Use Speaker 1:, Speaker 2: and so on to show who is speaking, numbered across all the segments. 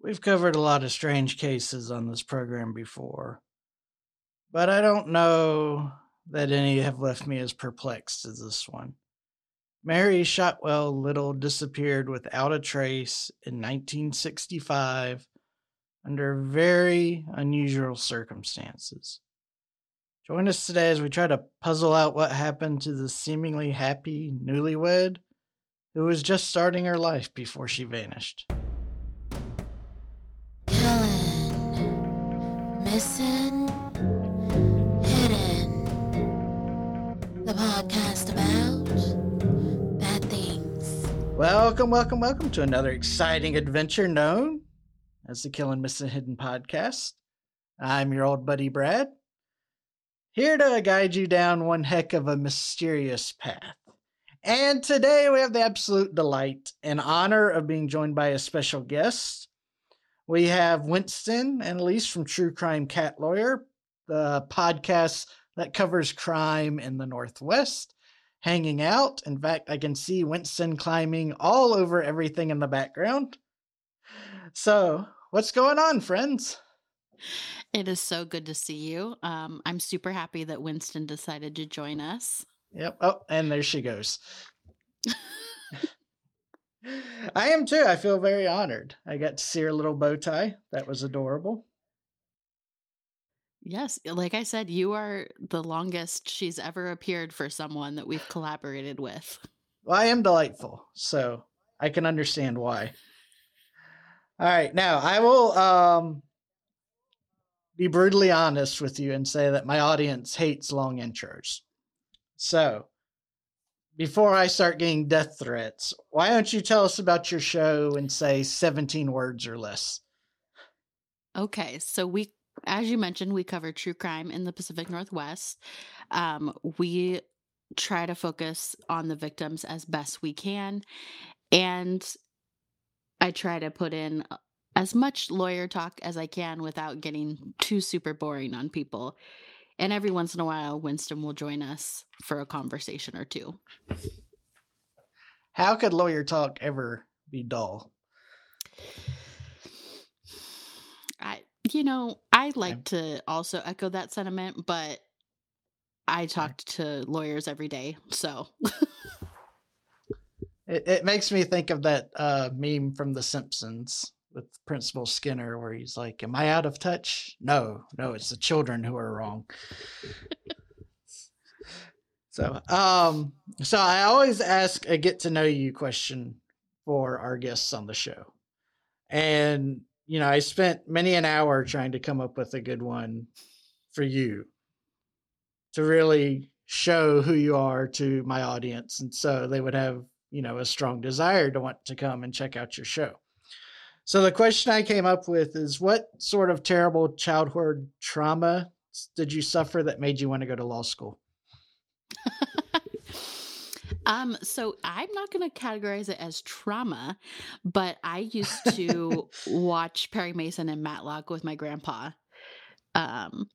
Speaker 1: We've covered a lot of strange cases on this program before, but I don't know that any have left me as perplexed as this one. Mary Shotwell Little disappeared without a trace in 1965 under very unusual circumstances. Join us today as we try to puzzle out what happened to the seemingly happy newlywed who was just starting her life before she vanished.
Speaker 2: Missing, hidden. The podcast about bad things.
Speaker 1: Welcome, welcome, welcome to another exciting adventure known as the Killing Missing Hidden podcast. I'm your old buddy Brad, here to guide you down one heck of a mysterious path. And today we have the absolute delight and honor of being joined by a special guest. We have Winston and Elise from True Crime Cat Lawyer, the podcast that covers crime in the Northwest, hanging out. In fact, I can see Winston climbing all over everything in the background. So, what's going on, friends?
Speaker 3: It is so good to see you. Um, I'm super happy that Winston decided to join us.
Speaker 1: Yep. Oh, and there she goes. I am too. I feel very honored. I got to see her little bow tie. That was adorable.
Speaker 3: Yes, like I said, you are the longest she's ever appeared for someone that we've collaborated with.
Speaker 1: Well, I am delightful, so I can understand why. All right, now I will um be brutally honest with you and say that my audience hates long intros. So, before I start getting death threats, why don't you tell us about your show and say 17 words or less?
Speaker 3: Okay, so we, as you mentioned, we cover true crime in the Pacific Northwest. Um, we try to focus on the victims as best we can. And I try to put in as much lawyer talk as I can without getting too super boring on people. And every once in a while, Winston will join us for a conversation or two.
Speaker 1: How could lawyer talk ever be dull?
Speaker 3: I, you know, I like to also echo that sentiment, but I talk to lawyers every day, so.
Speaker 1: it, it makes me think of that uh, meme from The Simpsons with Principal Skinner where he's like, Am I out of touch? No, no, it's the children who are wrong. so um so I always ask a get to know you question for our guests on the show. And you know, I spent many an hour trying to come up with a good one for you to really show who you are to my audience. And so they would have, you know, a strong desire to want to come and check out your show. So the question I came up with is what sort of terrible childhood trauma did you suffer that made you want to go to law school?
Speaker 3: um so I'm not going to categorize it as trauma, but I used to watch Perry Mason and Matlock with my grandpa. Um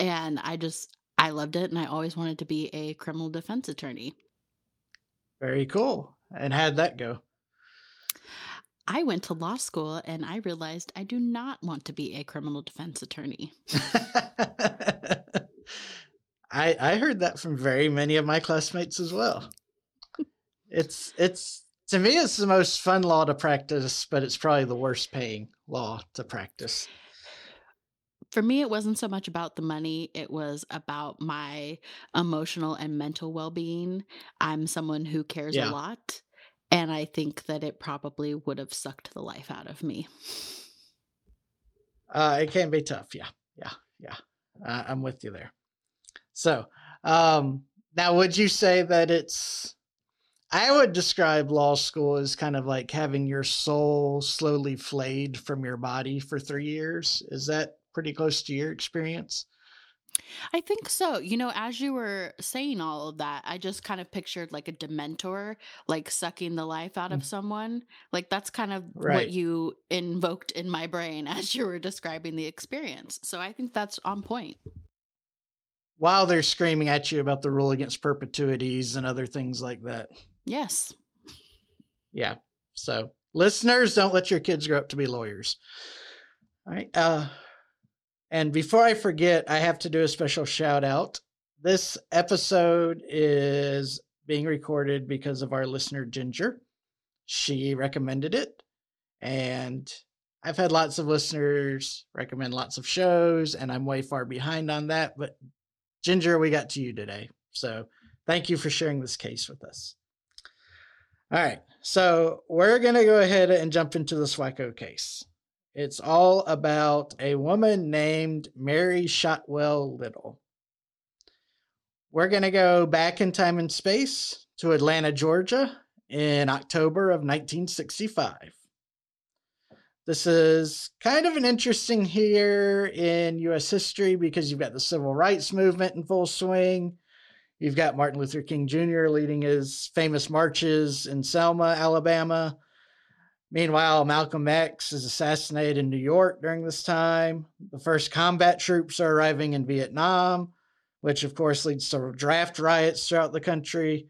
Speaker 3: and I just I loved it and I always wanted to be a criminal defense attorney.
Speaker 1: Very cool. And how'd that go?
Speaker 3: I went to law school and I realized I do not want to be a criminal defense attorney.
Speaker 1: I I heard that from very many of my classmates as well. It's it's to me it's the most fun law to practice, but it's probably the worst paying law to practice.
Speaker 3: For me it wasn't so much about the money, it was about my emotional and mental well-being. I'm someone who cares yeah. a lot and I think that it probably would have sucked the life out of me.
Speaker 1: Uh, it can be tough. Yeah. Yeah. Yeah. Uh, I'm with you there. So, um, now would you say that it's, I would describe law school as kind of like having your soul slowly flayed from your body for three years. Is that pretty close to your experience?
Speaker 3: I think so. You know, as you were saying all of that, I just kind of pictured like a dementor, like sucking the life out of mm. someone. Like that's kind of right. what you invoked in my brain as you were describing the experience. So I think that's on point.
Speaker 1: While they're screaming at you about the rule against perpetuities and other things like that.
Speaker 3: Yes.
Speaker 1: Yeah. So Listeners, don't let your kids grow up to be lawyers. All right. Uh, and before I forget, I have to do a special shout out. This episode is being recorded because of our listener, Ginger. She recommended it. And I've had lots of listeners recommend lots of shows, and I'm way far behind on that. But Ginger, we got to you today. So thank you for sharing this case with us. All right. So we're going to go ahead and jump into the SWACO case. It's all about a woman named Mary Shotwell Little. We're going to go back in time and space to Atlanta, Georgia in October of 1965. This is kind of an interesting here in US history because you've got the civil rights movement in full swing. You've got Martin Luther King Jr. leading his famous marches in Selma, Alabama. Meanwhile, Malcolm X is assassinated in New York during this time. The first combat troops are arriving in Vietnam, which of course leads to draft riots throughout the country.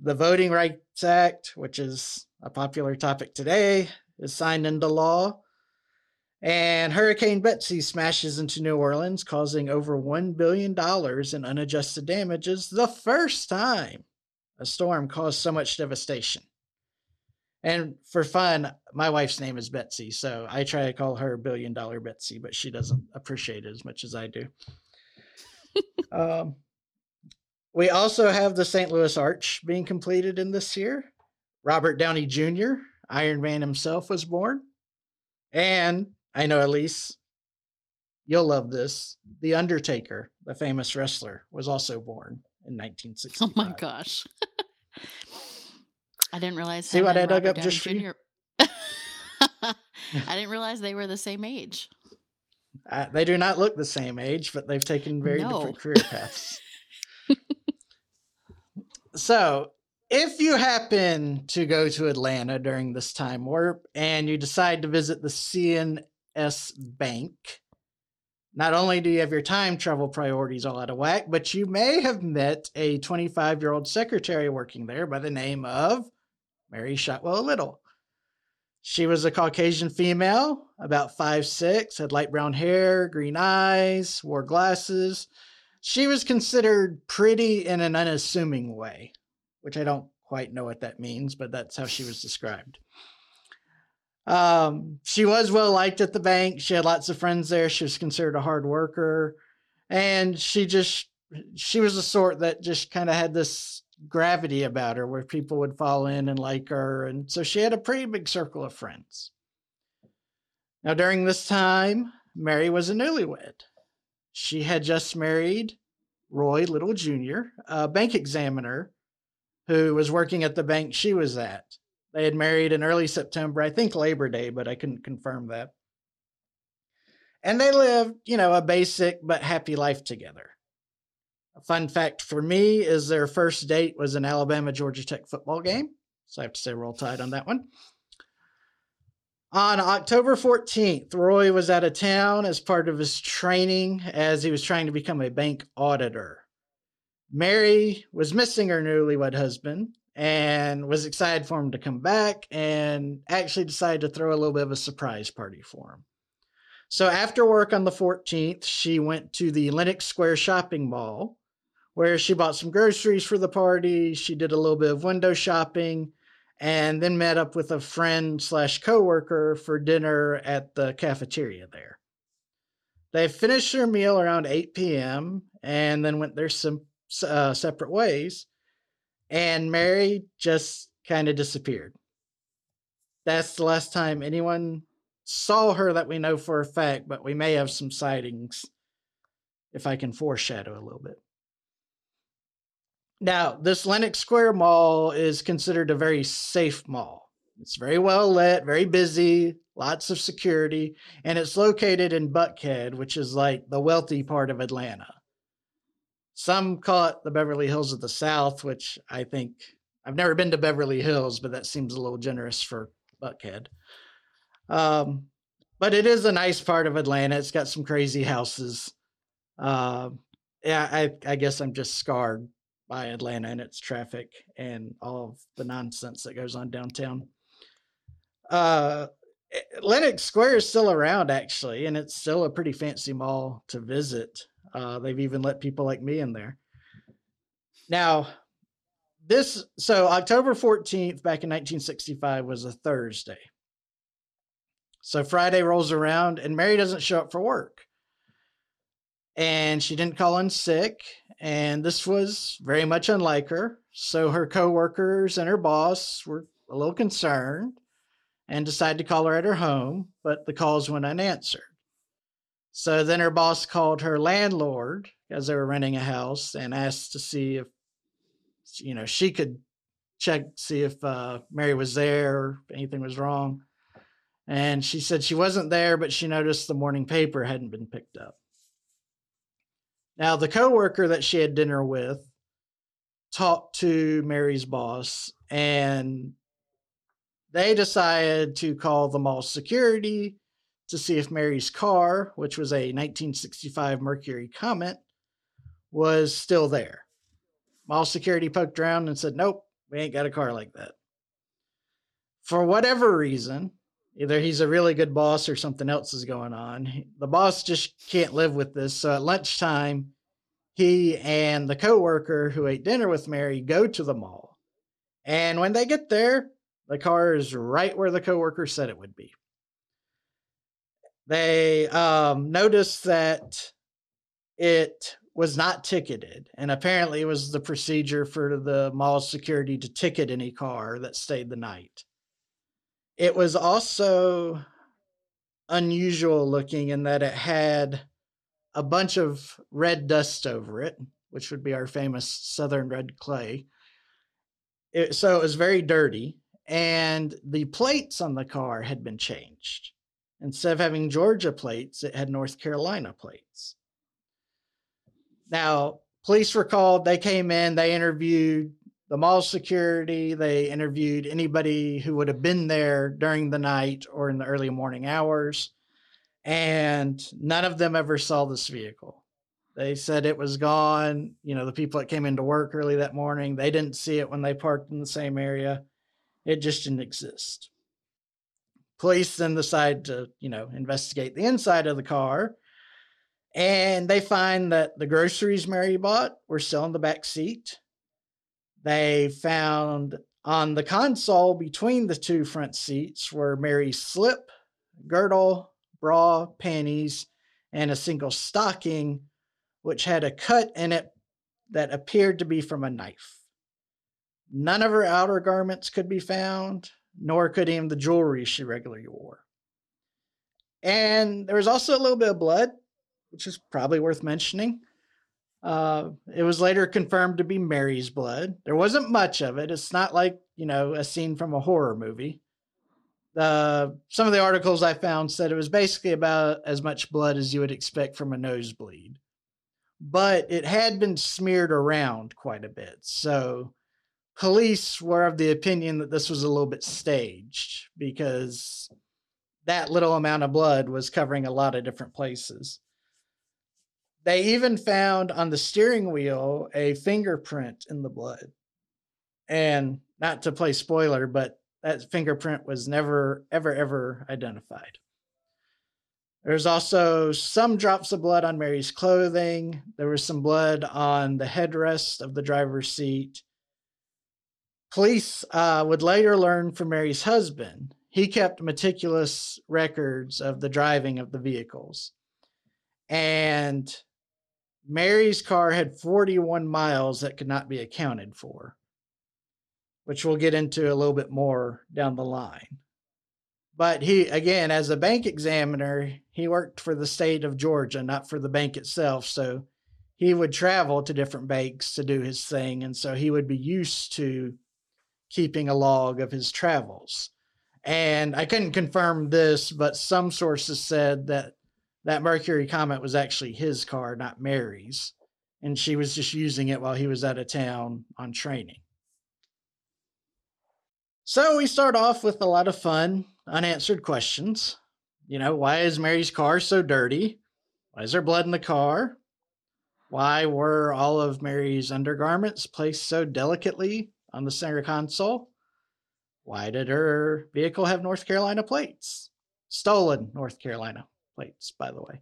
Speaker 1: The Voting Rights Act, which is a popular topic today, is signed into law. And Hurricane Betsy smashes into New Orleans, causing over $1 billion in unadjusted damages, the first time a storm caused so much devastation. And for fun, my wife's name is Betsy, so I try to call her Billion Dollar Betsy, but she doesn't appreciate it as much as I do. um, we also have the St. Louis Arch being completed in this year. Robert Downey Jr., Iron Man himself, was born. And I know, Elise, you'll love this. The Undertaker, the famous wrestler, was also born in 1965.
Speaker 3: Oh my gosh. I didn't realize.
Speaker 1: See what I dug
Speaker 3: Robert
Speaker 1: up just for you?
Speaker 3: I didn't realize they were the same age.
Speaker 1: Uh, they do not look the same age, but they've taken very
Speaker 3: No.
Speaker 1: different career paths. so, if you happen to go to Atlanta during this time warp and you decide to visit the C&S Bank, not only do you have your time travel priorities all out of whack, but you may have met a 25 year old secretary working there by the name of Mary Shotwell a Little. She was a Caucasian female, about five six, had light brown hair, green eyes, wore glasses. She was considered pretty in an unassuming way, which I don't quite know what that means, but that's how she was described. Um, she was well liked at the bank. She had lots of friends there. She was considered a hard worker, and she just she was the sort that just kind of had this gravity about her where people would fall in and like her. And so she had a pretty big circle of friends. Now, during this time, Mary was a newlywed. She had just married Roy Little Jr., a bank examiner who was working at the bank she was at. They had married in early September, I think Labor Day, but I couldn't confirm that. And they lived, you know, a basic but happy life together. A fun fact for me is their first date was an Alabama Georgia Tech football game. So I have to say roll tide on that one. On October 14th, Roy was out of town as part of his training as he was trying to become a bank auditor. Mary was missing her newlywed husband and was excited for him to come back and actually decided to throw a little bit of a surprise party for him. So after work on the 14th, she went to the Lenox Square shopping mall where she bought some groceries for the party. She did a little bit of window shopping and then met up with a friend slash coworker for dinner at the cafeteria there. They finished their meal around 8 p.m. and then went their sim- uh, separate ways. And Mary just kind of disappeared. That's the last time anyone saw her that we know for a fact, but we may have some sightings if I can foreshadow a little bit. Now, this Lenox Square Mall is considered a very safe mall. It's very well lit, very busy, lots of security, and it's located in Buckhead, which is like the wealthy part of Atlanta. Some call it the Beverly Hills of the South, which I think I've never been to Beverly Hills, but that seems a little generous for Buckhead. Um, but it is a nice part of Atlanta. It's got some crazy houses. Uh, yeah, I, I guess I'm just scarred by Atlanta and its traffic and all of the nonsense that goes on downtown. Uh, eh, Lenox Square is still around, actually, and it's still a pretty fancy mall to visit. Uh, they've even let people like me in there. Now, this so October 14th back in 1965 was a Thursday. So Friday rolls around and Mary doesn't show up for work. And she didn't call in sick, and this was very much unlike her. So her coworkers and her boss were a little concerned and decided to call her at her home, but the calls went unanswered. So then her boss called her landlord as they were renting a house and asked to see if you know she could check see if uh, Mary was there if anything was wrong. And she said she wasn't there, but she noticed the morning paper hadn't been picked up. Now, the coworker that she had dinner with talked to Mary's boss, and they decided to call the mall security to see if Mary's car, which was a 1965 Mercury Comet, was still there. Mall security poked around and said, Nope, we ain't got a car like that. For whatever reason, either he's a really good boss or something else is going on. The boss just can't live with this. So at lunchtime, he and the coworker who ate dinner with Mary go to the mall. And when they get there, the car is right where the coworker said it would be. They um, noticed that it was not ticketed. And apparently, it was the procedure for the mall security to ticket any car that stayed the night. It was also unusual looking in that it had a bunch of red dust over it, which would be our famous southern red clay. It, so it was very dirty, and the plates on the car had been changed. Instead of having Georgia plates, it had North Carolina plates. Now, police were called. They came in. They interviewed the mall security. They interviewed anybody who would have been there during the night or in the early morning hours. And none of them ever saw this vehicle. They said it was gone. You know, the people that came into work early that morning, they didn't see it when they parked in the same area. It just didn't exist. Police then decide to, you know, investigate the inside of the car and they find that the groceries Mary bought were still in the back seat. They found on the console between the two front seats were Mary's slip, girdle, bra, panties, and a single stocking, which had a cut in it that appeared to be from a knife. None of her outer garments could be found, nor could even the jewelry she regularly wore. And there was also a little bit of blood which is probably worth mentioning. Uh, it was later confirmed to be Mary's blood. There wasn't much of it. It's not like, you know, a scene from a horror movie. Uh, some of the articles I found said it was basically about as much blood as you would expect from a nosebleed. But it had been smeared around quite a bit. So police were of the opinion that this was a little bit staged because that little amount of blood was covering a lot of different places. They even found on the steering wheel a fingerprint in the blood. And not to play spoiler, but that fingerprint was never, ever, ever identified. There's also some drops of blood on Mary's clothing. There was some blood on the headrest of the driver's seat. Police uh, would later learn from Mary's husband. He kept meticulous records of the driving of the vehicles. And Mary's car had 41 miles that could not be accounted for, which we'll get into a little bit more down the line. But he, again, as a bank examiner, he worked for the state of Georgia, not for the bank itself. So he would travel to different banks to do his thing. And so he would be used to keeping a log of his travels. And I couldn't confirm this, but some sources said that that Mercury Comet was actually his car, not Mary's. And she was just using it while he was out of town on training. So we start off with a lot of fun, unanswered questions. You know, why is Mary's car so dirty? Why is there blood in the car? Why were all of Mary's undergarments placed so delicately on the center console? why did her vehicle have North Carolina plates? Stolen North Carolina plates, by the way.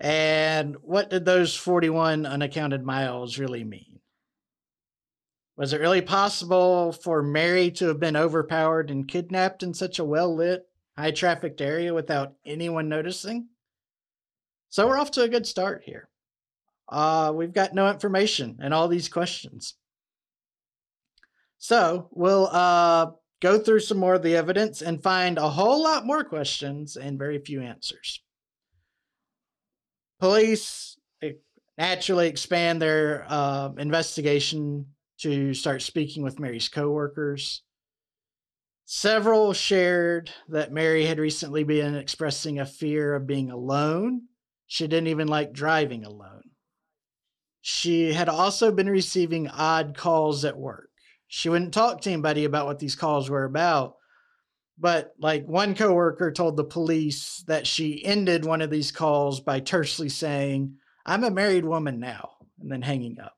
Speaker 1: And what did those 41 unaccounted miles really mean? Was it really possible for Mary to have been overpowered and kidnapped in such a well lit, high trafficked area without anyone noticing? So we're off to a good start here. Uh, we've got no information and all these questions. So we'll uh, go through some more of the evidence and find a whole lot more questions and very few answers. Police eh, naturally expand their uh, investigation to start speaking with Mary's coworkers. Several shared that Mary had recently been expressing a fear of being alone. She didn't even like driving alone. She had also been receiving odd calls at work. She wouldn't talk to anybody about what these calls were about. But like one coworker told the police that she ended one of these calls by tersely saying, I'm a married woman now, and then hanging up.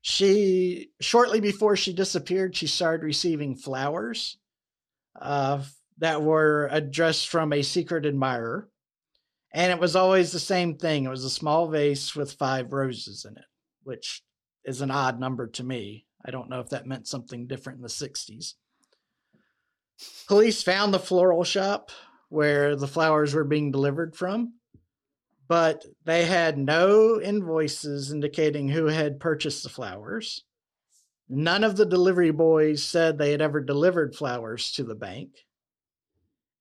Speaker 1: She, shortly before she disappeared, she started receiving flowers uh, that were addressed from a secret admirer. And it was always the same thing. It was a small vase with five roses in it, which is an odd number to me. I don't know if that meant something different in the 60s. Police found the floral shop where the flowers were being delivered from, but they had no invoices indicating who had purchased the flowers. None of the delivery boys said they had ever delivered flowers to the bank.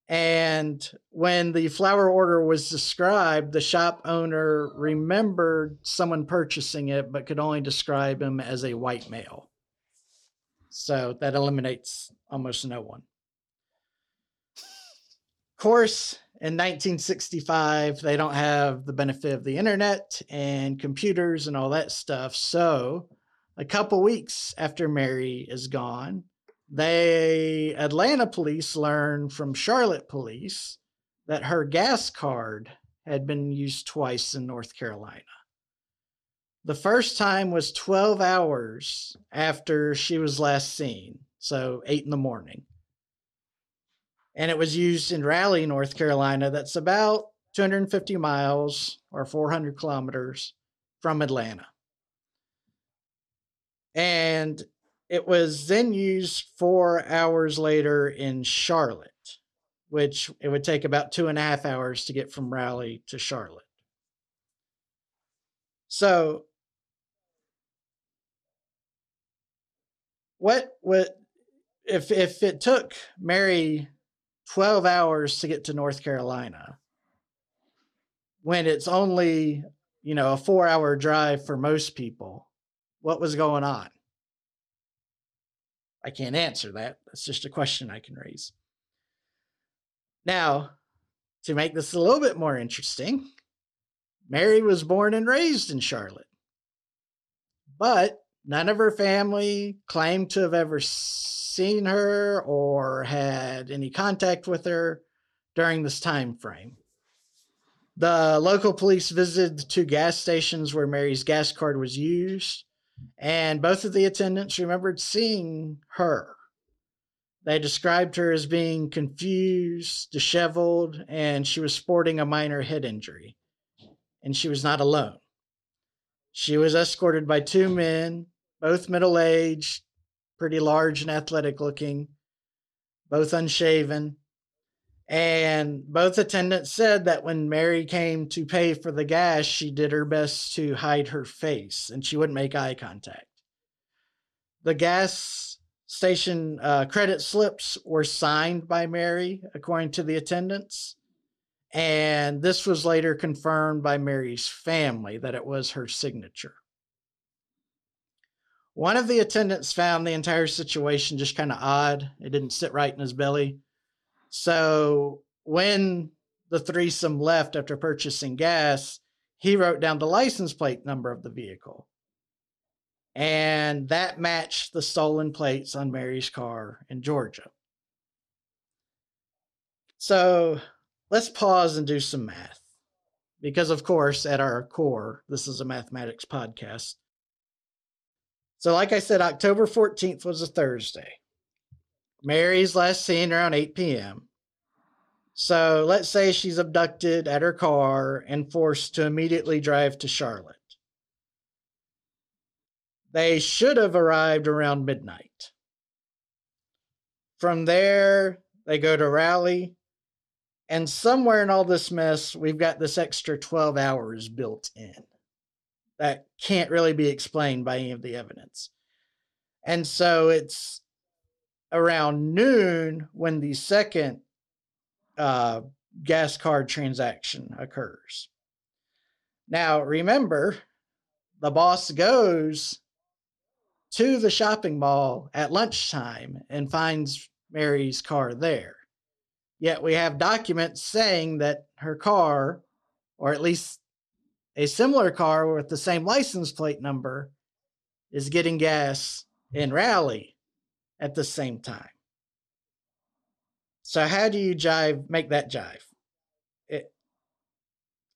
Speaker 1: And when the flower order was described, the shop owner remembered someone purchasing it, but could only describe him as a white male. So that eliminates almost no one. Of course, in 1965, they don't have the benefit of the internet and computers and all that stuff. So, a couple weeks after Mary is gone, they Atlanta police learned from Charlotte police that her gas card had been used twice in North Carolina. The first time was 12 hours after she was last seen, so 8 in the morning. And it was used in Raleigh, North Carolina, that's about 250 miles or 400 kilometers from Atlanta. And it was then used four hours later in Charlotte, which it would take about two and a half hours to get from Raleigh to Charlotte. So, what would if if it took Mary 12 hours to get to North Carolina when it's only, you know, a 4-hour drive for most people? What was going on? I can't answer that. That's just a question I can raise. Now, to make this a little bit more interesting, Mary was born and raised in Charlotte. But none of her family claimed to have ever seen her or had any contact with her during this time frame. The local police visited the two gas stations where Mary's gas card was used and both of the attendants remembered seeing her. They described her as being confused, disheveled, and she was sporting a minor head injury. And she was not alone. She was escorted by two men, both middle aged, pretty large and athletic looking, both unshaven, and both attendants said that when Mary came to pay for the gas, she did her best to hide her face and she wouldn't make eye contact. The gas station uh, credit slips were signed by Mary, according to the attendants. And this was later confirmed by Mary's family that it was her signature. One of the attendants found the entire situation just kind of odd. It didn't sit right in his belly. So when the threesome left after purchasing gas, he wrote down the license plate number of the vehicle. And that matched the stolen plates on Mary's car in Georgia. So let's pause and do some math. Because, of course, at our core, this is a mathematics podcast. So, like I said, October 14th was a Thursday. Mary's last seen around 8 p.m. So, let's say she's abducted at her car and forced to immediately drive to Charlotte. They should have arrived around midnight. From there, they go to Raleigh. And somewhere in all this mess, we've got this extra 12 hours built in that can't really be explained by any of the evidence. And so it's around noon when the second uh, gas card transaction occurs. Now, remember, the boss goes to the shopping mall at lunchtime and finds Mary's car there. Yet we have documents saying that her car, or at least a similar car with the same license plate number is getting gas in Raleigh at the same time. So how do you jive make that jive? It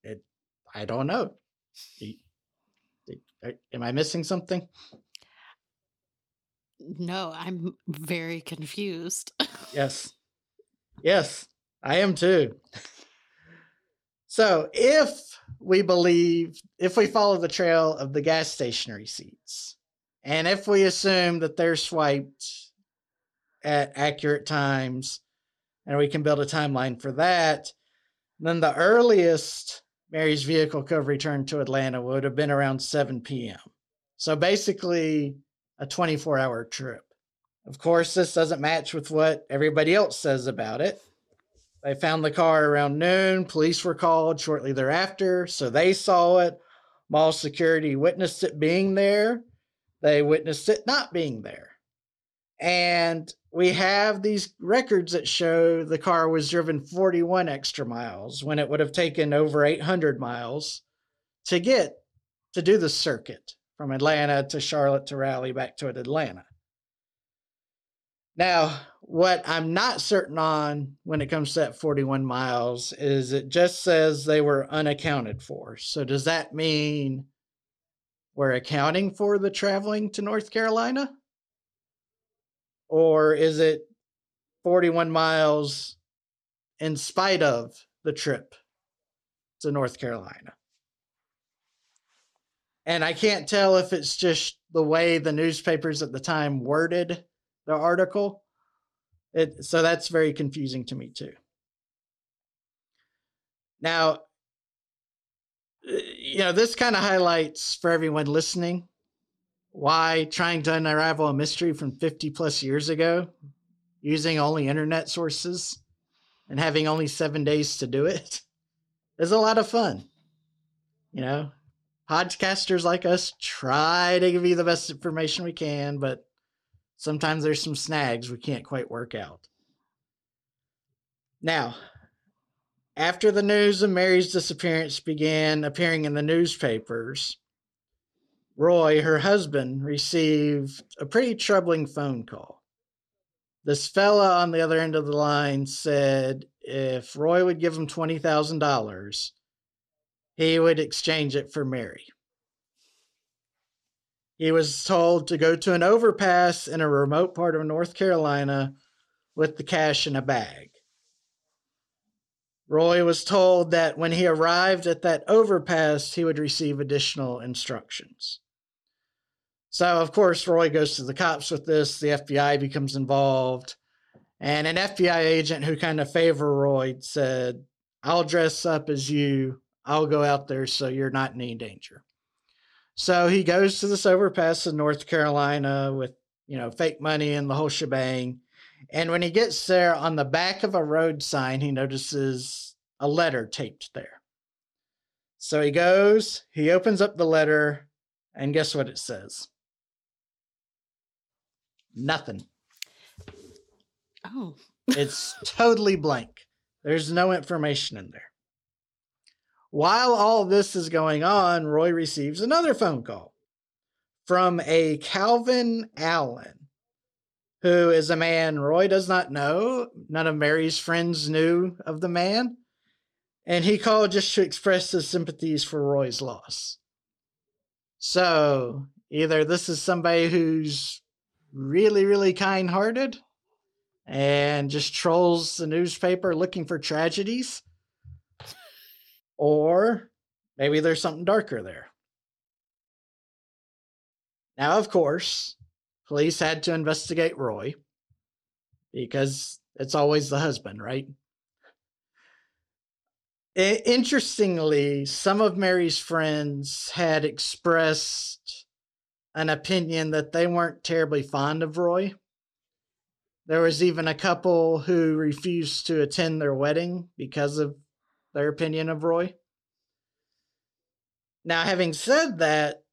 Speaker 1: it I don't know. Am I missing something?
Speaker 3: No, I'm very confused.
Speaker 1: yes. Yes, I am too. So if we believe, if we follow the trail of the gas station receipts, and if we assume that they're swiped at accurate times, and we can build a timeline for that, then the earliest Mary's vehicle could have returned to Atlanta would have been around 7 p.m. So basically, a 24 hour trip. Of course, this doesn't match with what everybody else says about it. They found the car around noon. Police were called shortly thereafter, so they saw it. Mall security witnessed it being there. They witnessed it not being there. And we have these records that show the car was driven 41 extra miles when it would have taken over 800 miles to get to do the circuit from Atlanta to Charlotte to Raleigh back to Atlanta. Now, what I'm not certain on when it comes to that 41 miles is it just says they were unaccounted for. So does that mean we're accounting for the traveling to North Carolina? Or is it 41 miles in spite of the trip to North Carolina? And I can't tell if it's just the way the newspapers at the time worded the article it, so that's very confusing to me too. Now, you know, this kind of highlights for everyone listening why trying to unravel a mystery from 50 plus years ago using only internet sources and having only seven days to do it is a lot of fun. You know, podcasters like us try to give you the best information we can, but sometimes there's some snags we can't quite work out. Now, after the news of Mary's disappearance began appearing in the newspapers, Roy, her husband, received a pretty troubling phone call. This fella on the other end of the line said if Roy would give him $20,000, he would exchange it for Mary. He was told to go to an overpass in a remote part of North Carolina with the cash in a bag. Roy was told that when he arrived at that overpass, he would receive additional instructions. So, of course, Roy goes to the cops with this. The FBI becomes involved. And an FBI agent who kind of favored Roy said, I'll dress up as you. I'll go out there so you're not in any danger. So he goes to this overpass in North Carolina with, you know, fake money and the whole shebang. And when he gets there, on the back of a road sign, he notices a letter taped there. So he goes, he opens up the letter, and guess what it says? Nothing.
Speaker 3: Oh.
Speaker 1: it's totally blank. There's no information in there. While all this is going on, Roy receives another phone call from a Calvin Allen, who is a man Roy does not know. None of Mary's friends knew of the man. And he called just to express his sympathies for Roy's loss. So Either this is somebody who's really, really kind hearted and just trolls the newspaper looking for tragedies, or maybe there's something darker there. Now, of course, police had to investigate Roy because it's always the husband, right? Interestingly, some of Mary's friends had expressed an opinion that they weren't terribly fond of Roy. There was even a couple who refused to attend their wedding because of their opinion of Roy. Now, having said that,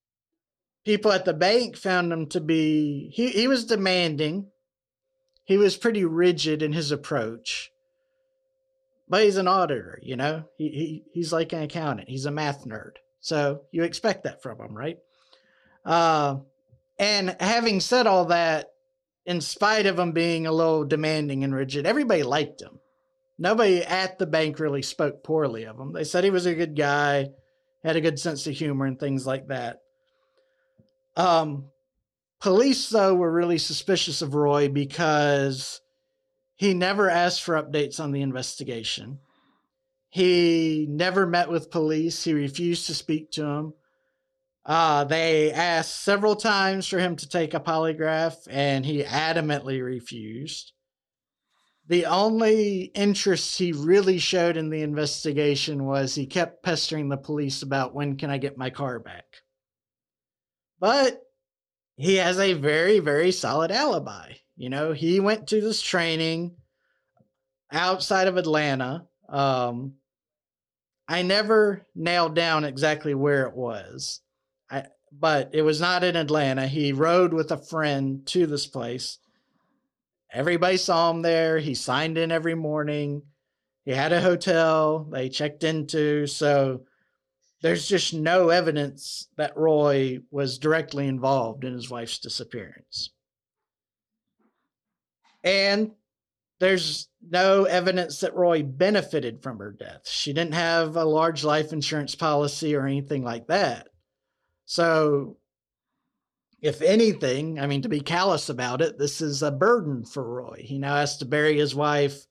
Speaker 1: people at the bank found him to be, he, he was demanding. He was pretty rigid in his approach. But he's an auditor, you know? He, he he's like an accountant. He's a math nerd. So you expect that from him, right? Uh, and having said all that, in spite of him being a little demanding and rigid, everybody liked him. Nobody at the bank really spoke poorly of him. They said he was a good guy, had a good sense of humor, and things like that. Um, police, though, were really suspicious of Roy because he never asked for updates on the investigation. He never met with police. He refused to speak to them. Uh, they asked several times for him to take a polygraph, and he adamantly refused. The only interest he really showed in the investigation was he kept pestering the police about when can I get my car back. But he has a very, very solid alibi. You know, he went to this training outside of Atlanta. Um, I never nailed down exactly where it was. But it was not in Atlanta. He rode with a friend to this place. Everybody saw him there. He signed in every morning. He had a hotel they checked into. So there's just no evidence that Roy was directly involved in his wife's disappearance. And there's no evidence that Roy benefited from her death. She didn't have a large life insurance policy or anything like that. So, if anything, I mean, to be callous about it, this is a burden for Roy. He now has to bury his wife,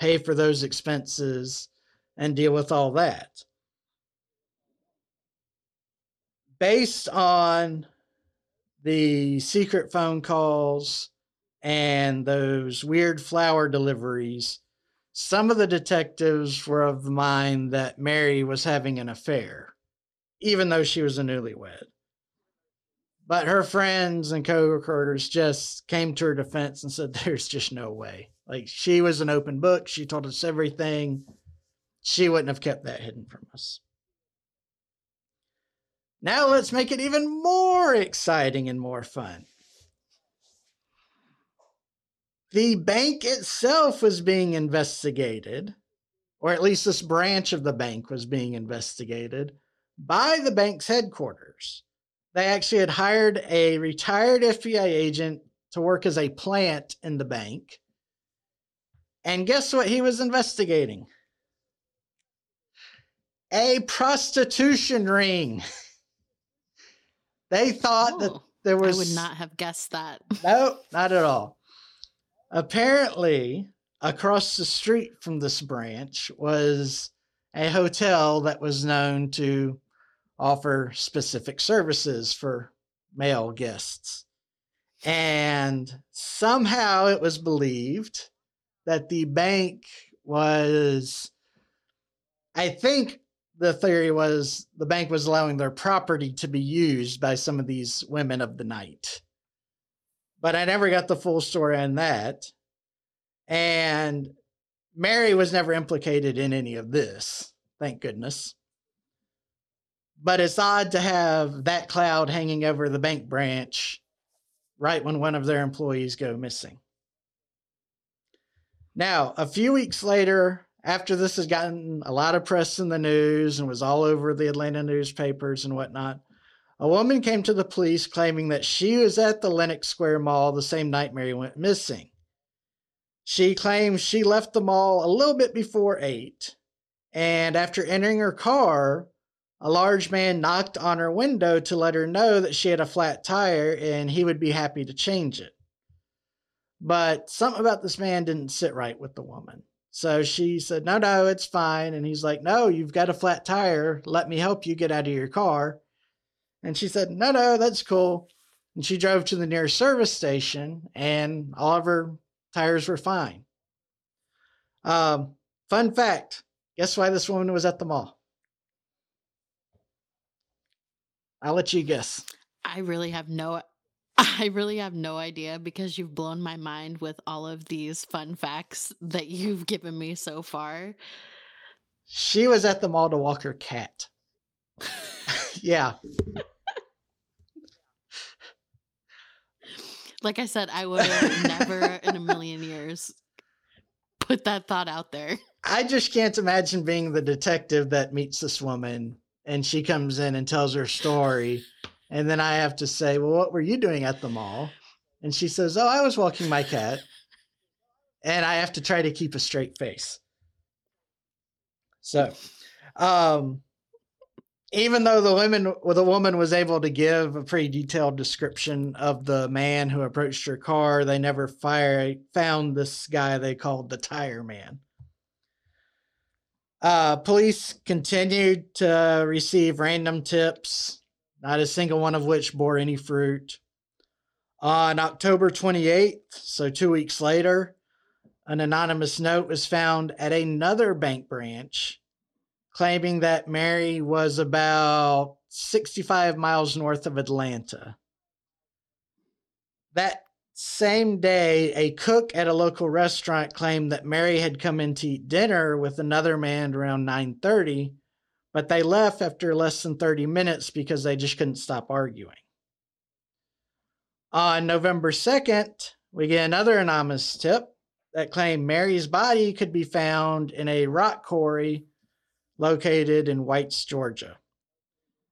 Speaker 1: pay for those expenses, and deal with all that. Based on the secret phone calls and those weird flower deliveries, some of the detectives were of the mind that Mary was having an affair even though she was a newlywed. But her friends and co-workers just came to her defense and said, "There's just no way. Like she was an open book. She told us everything. She wouldn't have kept that hidden from us." Now let's make it even more exciting and more fun. The bank itself was being investigated, or at least this branch of the bank was being investigated by the bank's headquarters. They actually had hired a retired FBI agent to work as a plant in the bank. And guess what he was investigating? A prostitution ring. they thought oh, that there was.
Speaker 3: I would not have guessed that.
Speaker 1: no, not at all. Apparently, across the street from this branch was a hotel that was known to offer specific services for male guests. And somehow it was believed that the bank was, I think the theory was the bank was allowing their property to be used by some of these women of the night. But I never got the full story on that. And Mary was never implicated in any of this, thank goodness but it's odd to have that cloud hanging over the bank branch right when one of their employees go missing. Now, a few weeks later, after this has gotten a lot of press in the news and was all over the Atlanta newspapers and whatnot, a woman came to the police claiming that she was at the Lenox Square Mall the same night Mary went missing. She claims she left the mall a little bit before 8, and after entering her car, a large man knocked on her window to let her know that she had a flat tire and he would be happy to change it. But something about this man didn't sit right with the woman. So she said, No, no, it's fine. And he's like, No, you've got a flat tire. Let me help you get out of your car. And she said, No, no, that's cool. And she drove to the nearest service station, and all of her tires were fine. Um, fun fact guess why this woman was at the mall? I'll let you guess.
Speaker 3: I really have no I really have no idea because you've blown my mind with all of these fun facts that you've given me so far.
Speaker 1: She was at the mall to walk her cat. yeah.
Speaker 3: Like I said, I would never in a million years put that thought out there.
Speaker 1: I just can't imagine being the detective that meets this woman and she comes in and tells her story. And then I have to say, Well, what were you doing at the mall? And she says, Oh, I was walking my cat. And I have to try to keep a straight face. So, um, even though the woman well, the woman was able to give a pretty detailed description of the man who approached her car, they never fire, found this guy they called the tire man. Uh, police continued to receive random tips, not a single one of which bore any fruit. On October 28th, so two weeks later, an anonymous note was found at another bank branch claiming that Mary was about 65 miles north of Atlanta. That same day, a cook at a local restaurant claimed that Mary had come in to eat dinner with another man around 9:30, but they left after less than 30 minutes because they just couldn't stop arguing. On November 2nd, we get another anonymous tip that claimed Mary's body could be found in a rock quarry located in Whites, Georgia.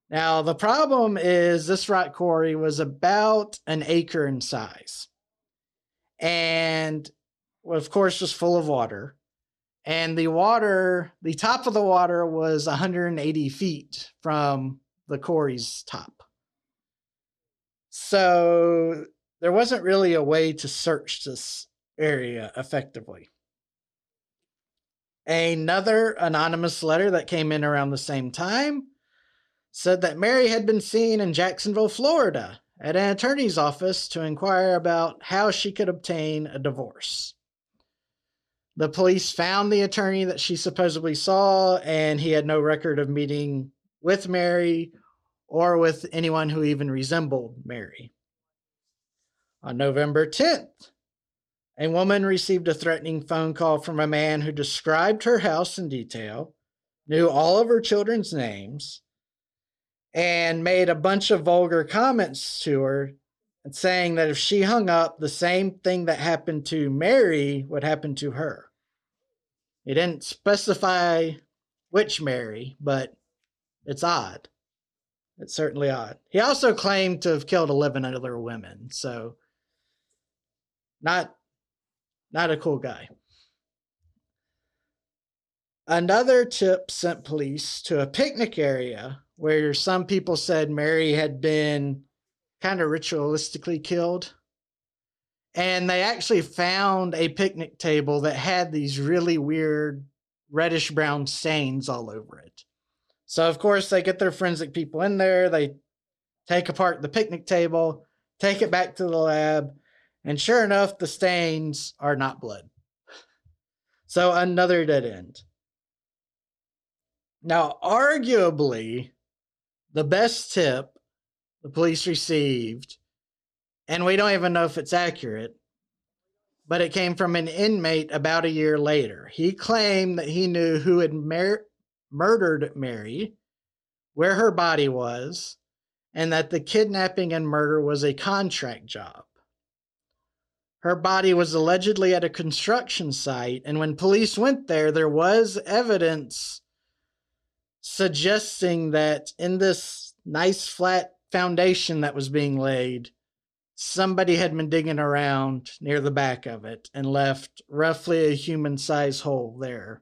Speaker 1: Now, the problem is this rock quarry was about an acre in size. And, of course, was full of water. And the water, the top of the water was 180 feet from the quarry's top. So there wasn't really a way to search this area effectively. Another anonymous letter that came in around the same time said that Mary had been seen in Jacksonville, Florida, at an attorney's office to inquire about how she could obtain a divorce. The police found the attorney that she supposedly saw, and he had no record of meeting with Mary or with anyone who even resembled Mary. On November 10th, a woman received a threatening phone call from a man who described her house in detail, knew all of her children's names, and made a bunch of vulgar comments to her and saying that if she hung up, the same thing that happened to Mary would happen to her. He didn't specify which Mary, but it's odd. It's certainly odd. He also claimed to have killed 11 other women, so not not a cool guy. Another tip sent police to a picnic area where some people said Mary had been kind of ritualistically killed. And they actually found a picnic table that had these really weird reddish brown stains all over it. So, of course, they get their forensic people in there. They take apart the picnic table, take it back to the lab, and sure enough, the stains are not blood. So another dead end. Now, arguably, the best tip the police received, and we don't even know if it's accurate, but it came from an inmate about a year later. He claimed that he knew who had mer- murdered Mary, where her body was, and that the kidnapping and murder was a contract job. Her body was allegedly at a construction site, and when police went there, there was evidence suggesting that in this nice flat foundation that was being laid, somebody had been digging around near the back of it and left roughly a human sized hole there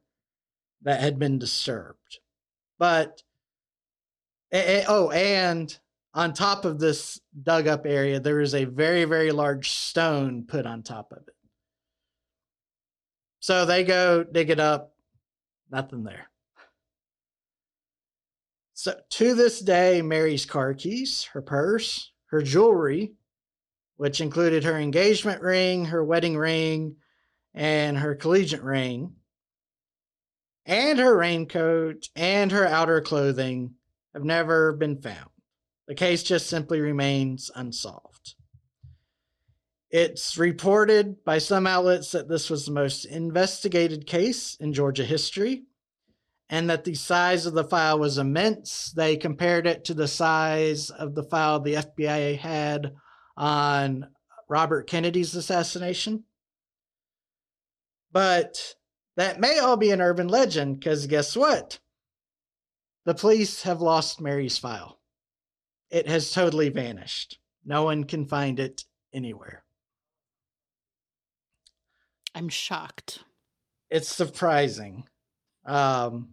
Speaker 1: that had been disturbed. But oh, and on top of this dug up area, there is a very, very large stone put on top of it. So they go dig it up, nothing there. So to this day, Mary's car keys, her purse, her jewelry, which included her engagement ring, her wedding ring, and her collegiate ring, and her raincoat and her outer clothing have never been found. The case just simply remains unsolved. It's reported by some outlets that this was the most investigated case in Georgia history and that the size of the file was immense. They compared it to the size of the file the FBI had on Robert Kennedy's assassination. But that may all be an urban legend because guess what? The police have lost Mary's file. It has totally vanished. No one can find it anywhere.
Speaker 3: I'm shocked.
Speaker 1: It's surprising. Um,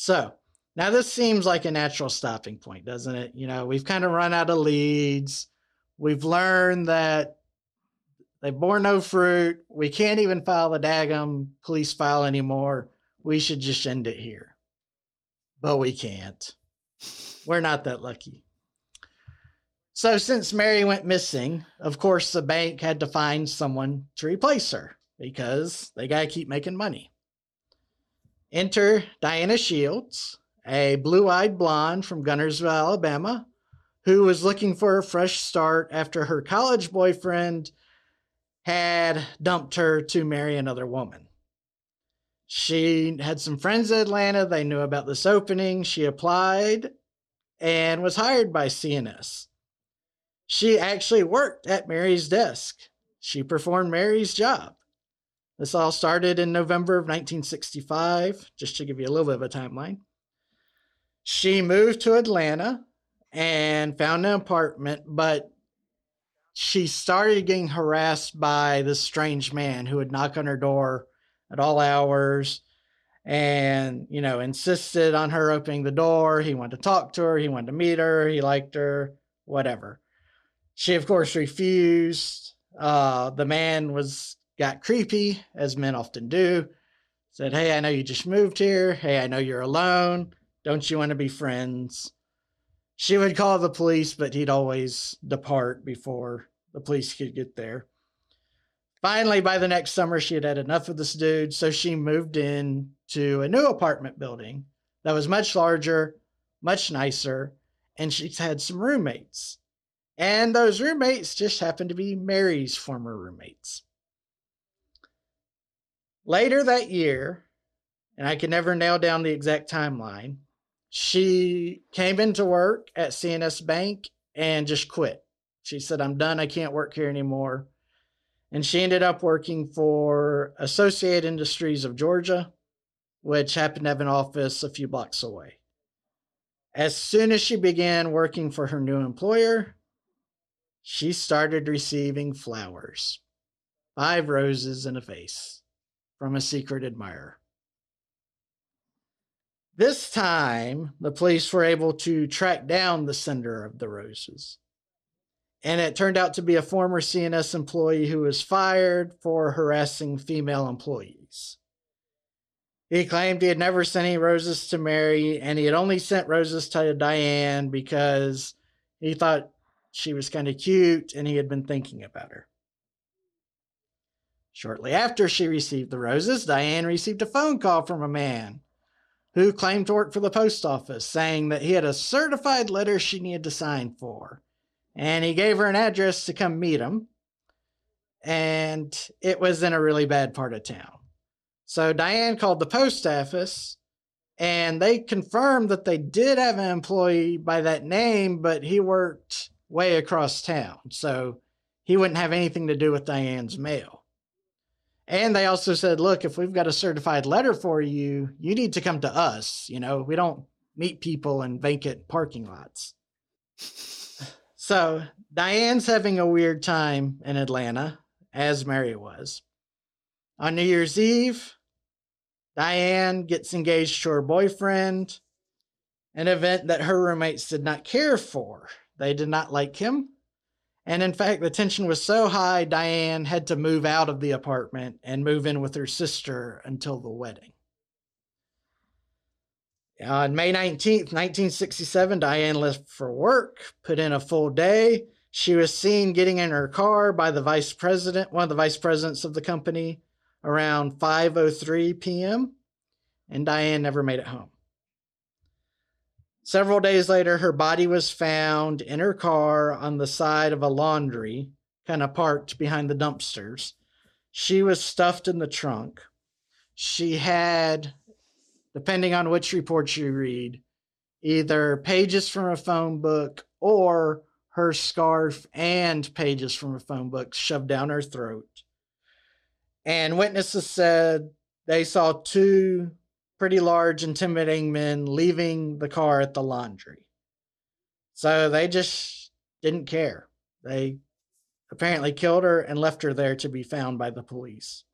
Speaker 1: so now this seems like a natural stopping point, doesn't it? You know, we've kind of run out of leads. We've learned that they bore no fruit. We can't even file the Dagum police file anymore. We should just end it here. But we can't. We're not that lucky. So, since Mary went missing, of course, the bank had to find someone to replace her because they got to keep making money. Enter Diane Shields, a blue eyed blonde from Guntersville, Alabama, who was looking for a fresh start after her college boyfriend had dumped her to marry another woman. She had some friends in Atlanta. They knew about this opening. She applied and was hired by C&S. She actually worked at Mary's desk. She performed Mary's job. This all started in November of 1965, just to give you a little bit of a timeline. She moved to Atlanta and found an apartment, but she started getting harassed by this strange man who would knock on her door at all hours and you know insisted on her opening the door. He wanted to talk to her. He wanted to meet her. He liked her. Whatever. She of course refused. Uh, the man was got creepy as men often do. Said hey i know you just moved here. Hey i know you're alone. Don't you want to be friends? She would call the police but he'd always depart before the police could get there. Finally, by the next summer, she had had enough of this dude, so she moved in to a new apartment building that was much larger, much nicer, and she's had some roommates. And those roommates just happened to be Mary's former roommates. Later that year, and I can never nail down the exact timeline, she came into work at C&S Bank and just quit. She said, I'm done. I can't work here anymore and she ended up working for Associated Industries of Georgia, which happened to have an office a few blocks away. As soon as she began working for her new employer, she started receiving flowers five roses in a vase from a secret admirer. This time, the police were able to track down the sender of the roses and it turned out to be a former C&S employee who was fired for harassing female employees. He claimed he had never sent any roses to Mary, and he had only sent roses to Diane because he thought she was kind of cute and he had been thinking about her. Shortly after she received the roses, Diane received a phone call from a man who claimed to work for the post office, saying that he had a certified letter she needed to sign for and he gave her an address to come meet him. And it was in a really bad part of town. So Diane called the post office and they confirmed that they did have an employee by that name, but he worked way across town. So he wouldn't have anything to do with Diane's mail. And they also said, look, if we've got a certified letter for you, you need to come to us. You know, we don't meet people in vacant parking lots. So Diane's having a weird time in Atlanta, as Mary was. On New Year's Eve, Diane gets engaged to her boyfriend. an event that her roommates did not care for. They did not like him. And in fact, the tension was so high, Diane had to move out of the apartment and move in with her sister until the wedding. On May 19th, 1967, Diane left for work, put in a full day. She was seen getting in her car by the vice president, one of the vice presidents of the company, around 5:03 p.m., and Diane never made it home. Several days later, her body was found in her car on the side of a laundry, kind of parked behind the dumpsters. She was stuffed in the trunk. She had, depending on which report you read, either pages from a phone book or her scarf and pages from a phone book shoved down her throat. And witnesses said they saw two pretty large, intimidating men leaving the car at the laundry. So they just didn't care. They apparently killed her and left her there to be found by the police.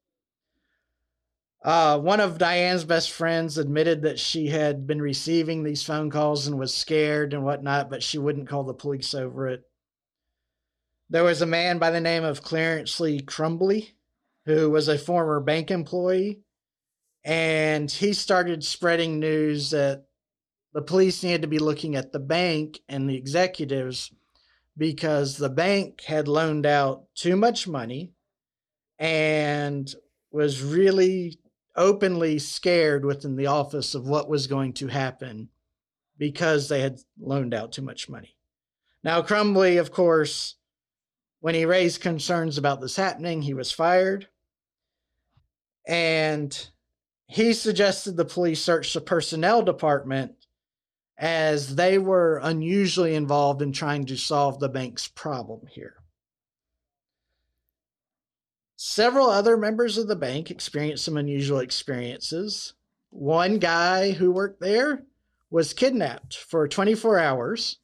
Speaker 1: Uh, one of Diane's best friends admitted that she had been receiving these phone calls and was scared and whatnot, but she wouldn't call the police over it. There was a man by the name of Clarence Lee Crumbley, who was a former bank employee and he started spreading news that the police needed to be looking at the bank and the executives because the bank had loaned out too much money and was really openly scared within the office of what was going to happen because they had loaned out too much money. Now, Crumbley, of course, when he raised concerns about this happening, he was fired. And he suggested the police search the personnel department as they were unusually involved in trying to solve the bank's problem here. Several other members of the bank experienced some unusual experiences. One guy who worked there was kidnapped for 24 hours,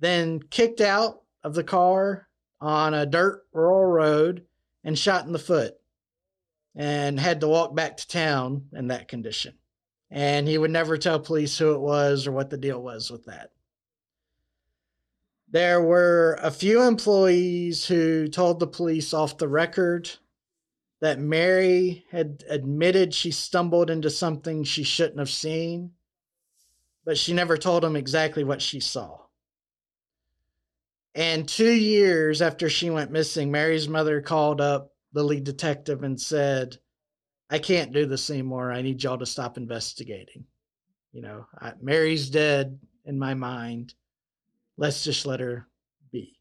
Speaker 1: then kicked out of the car on a dirt rural road and shot in the foot and had to walk back to town in that condition. And he would never tell police who it was or what the deal was with that. There were a few employees who told the police off the record that Mary had admitted she stumbled into something she shouldn't have seen, but she never told them exactly what she saw. And two years after she went missing, Mary's mother called up the lead detective and said, I can't do this anymore. I need y'all to stop investigating. You know, I, Mary's dead in my mind. Let's just let her be.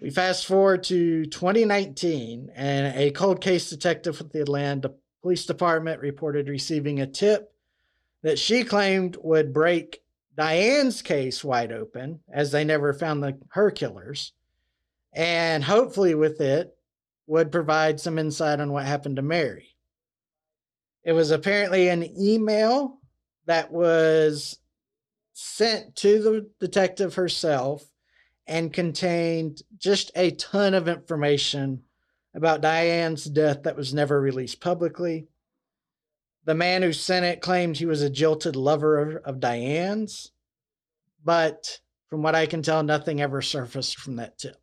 Speaker 1: We fast forward to 2019, and a cold case detective with the Atlanta Police Department reported receiving a tip that she claimed would break Diane's case wide open, as they never found the, her killers and hopefully with it would provide some insight on what happened to Mary. It was apparently an email that was sent to the detective herself and contained just a ton of information about Diane's death that was never released publicly. The man who sent it claimed he was a jilted lover of Diane's, but from what I can tell, nothing ever surfaced from that tip.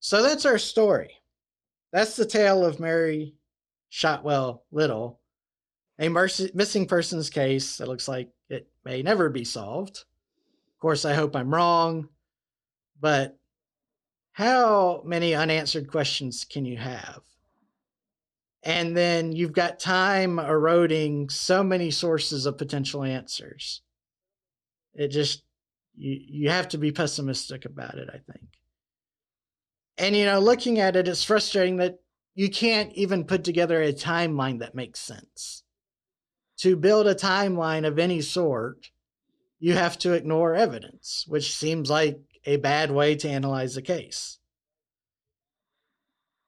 Speaker 1: So that's our story. That's the tale of Mary Shotwell Little, a missing persons case that looks like it may never be solved. Of course, I hope I'm wrong, but how many unanswered questions can you have? And then you've got time eroding so many sources of potential answers. It just, you, you have to be pessimistic about it, I think. And, you know, looking at it, it's frustrating that you can't even put together a timeline that makes sense. To build a timeline of any sort, you have to ignore evidence, which seems like a bad way to analyze a case.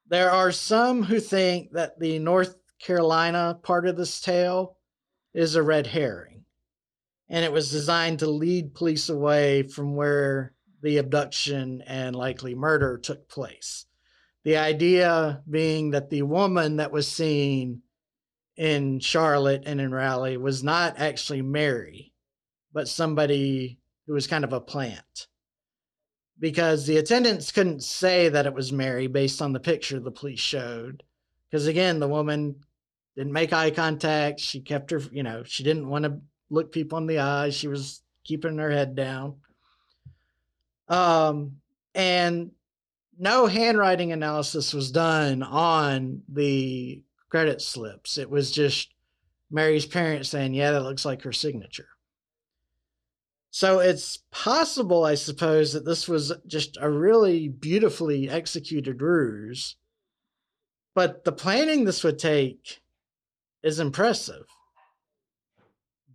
Speaker 1: There are some who think that the North Carolina part of this tale is a red herring, and it was designed to lead police away from where the abduction and likely murder took place. The idea being that the woman that was seen in Charlotte and in Raleigh was not actually Mary, but somebody who was kind of a plant. Because the attendants couldn't say that it was Mary based on the picture the police showed. Because again, the woman didn't make eye contact. She kept her, you know, she didn't want to look people in the eyes. She was keeping her head down. Um, and no handwriting analysis was done on the credit slips. It was just Mary's parents saying, yeah, that looks like her signature. So it's possible, I suppose, that this was just a really beautifully executed ruse. But the planning this would take is impressive.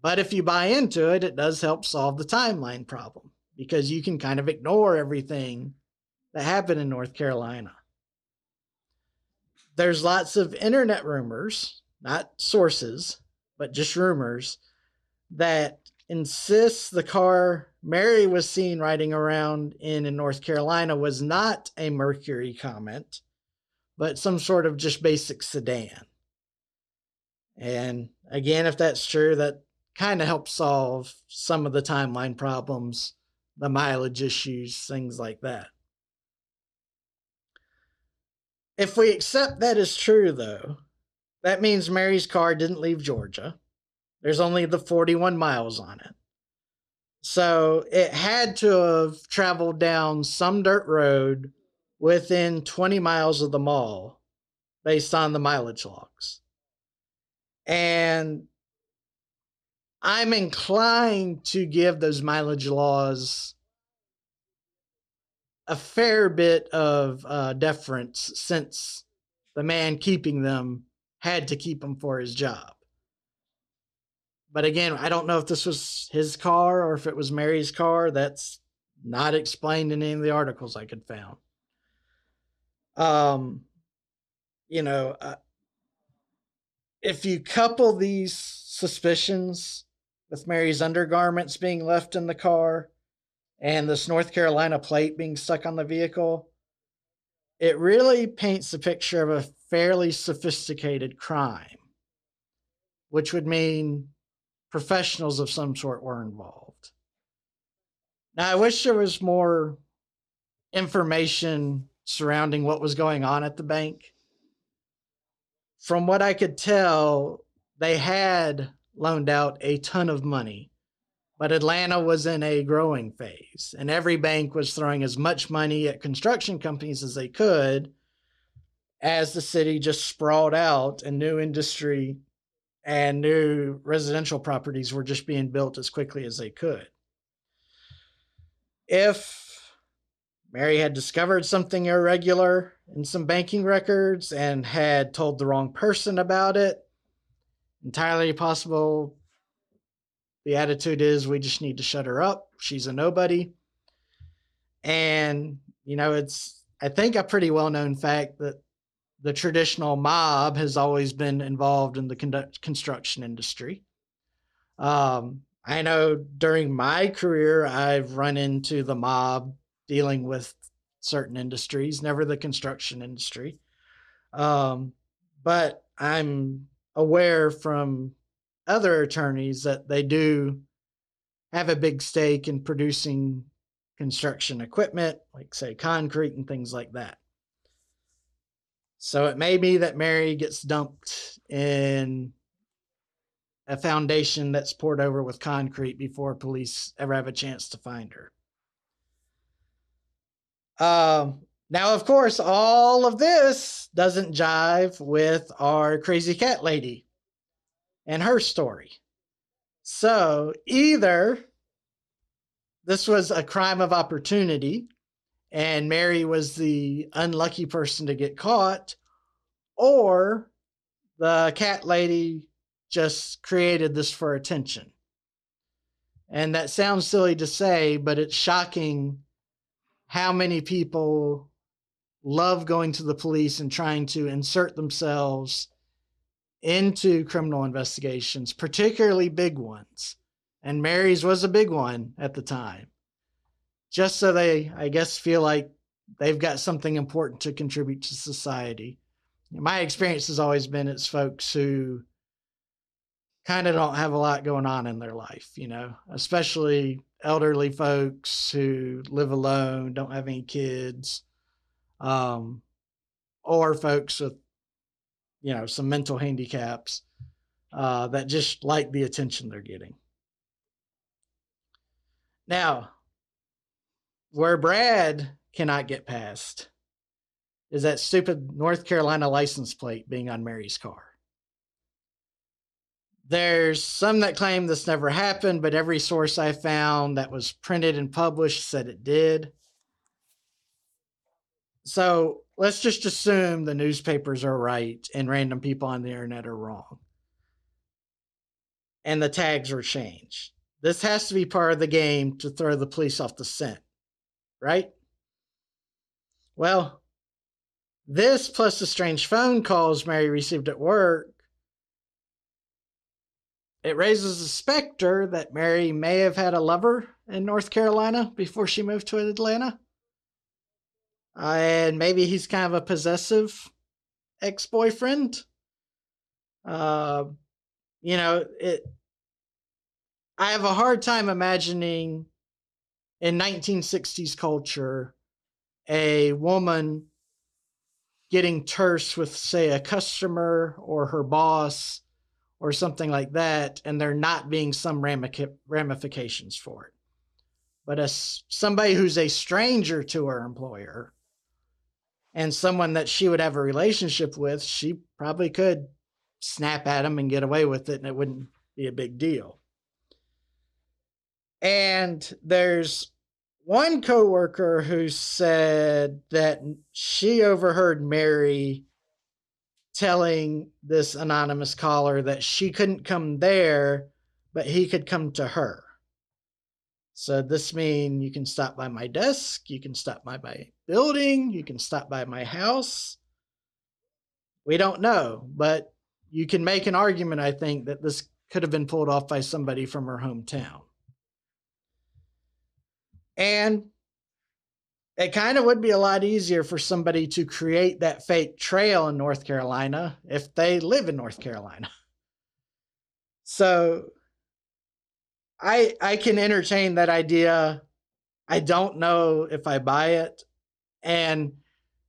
Speaker 1: But if you buy into it, it does help solve the timeline problem because you can kind of ignore everything that happened in North Carolina. There's lots of internet rumors, not sources, but just rumors, that insists the car Mary was seen riding around in in North Carolina was not a Mercury Comet, but some sort of just basic sedan. And again, if that's true, that kind of helps solve some of the timeline problems, the mileage issues, things like that. If we accept that is true, though, that means Mary's car didn't leave Georgia. There's only the 41 miles on it. So it had to have traveled down some dirt road within 20 miles of the mall based on the mileage logs. And I'm inclined to give those mileage laws a fair bit of uh, deference since the man keeping them had to keep them for his job. But again, I don't know if this was his car or if it was Mary's car. That's not explained in any of the articles I could found. Um, you know, uh, if you couple these suspicions with Mary's undergarments being left in the car and this North Carolina plate being stuck on the vehicle, it really paints a picture of a fairly sophisticated crime, which would mean professionals of some sort were involved. Now, I wish there was more information surrounding what was going on at the bank. From what I could tell, they had loaned out a ton of money, but Atlanta was in a growing phase, and every bank was throwing as much money at construction companies as they could as the city just sprawled out and new industry and new residential properties were just being built as quickly as they could. If Mary had discovered something irregular in some banking records and had told the wrong person about it, entirely possible. The attitude is we just need to shut her up. She's a nobody. And, you know, it's, I think, a pretty well known fact that the traditional mob has always been involved in the con- construction industry. Um, I know during my career, I've run into the mob dealing with certain industries, never the construction industry. Um, but I'm aware from other attorneys that they do have a big stake in producing construction equipment, like, say, concrete and things like that. So it may be that Mary gets dumped in a foundation that's poured over with concrete before police ever have a chance to find her. Um, now, of course, all of this doesn't jive with our crazy cat lady and her story. So either this was a crime of opportunity and Mary was the unlucky person to get caught, or the cat lady just created this for attention. And that sounds silly to say, but it's shocking how many people love going to the police and trying to insert themselves into criminal investigations, particularly big ones. And Mary's was a big one at the time. Just so they, I guess, feel like they've got something important to contribute to society. My experience has always been it's folks who kind of don't have a lot going on in their life, you know, especially elderly folks who live alone, don't have any kids, um, or folks with, you know, some mental handicaps uh, that just like the attention they're getting. Now, where Brad cannot get past is that stupid North Carolina license plate being on Mary's car. There's some that claim this never happened, but every source I found that was printed and published said it did. So let's just assume the newspapers are right and random people on the internet are wrong. And the tags are changed. This has to be part of the game to throw the police off the scent, right? Well, this plus the strange phone calls Mary received at work it raises a specter that Mary may have had a lover in North Carolina before she moved to Atlanta. And maybe he's kind of a possessive ex boyfriend. Uh, you know, it. I have a hard time imagining in 1960s culture a woman getting terse with, say, a customer or her boss or something like that, and there not being some ramifications for it. But as somebody who's a stranger to her employer and someone that she would have a relationship with, she probably could snap at him and get away with it, and it wouldn't be a big deal. And there's one coworker who said that she overheard Mary telling this anonymous caller that she couldn't come there, but he could come to her. So this mean you can stop by my desk, you can stop by my building, you can stop by my house. We don't know, but you can make an argument, I think, that this could have been pulled off by somebody from her hometown. And it kind of would be a lot easier for somebody to create that fake trail in North Carolina if they live in North Carolina. So I I can entertain that idea. I don't know if I buy it. And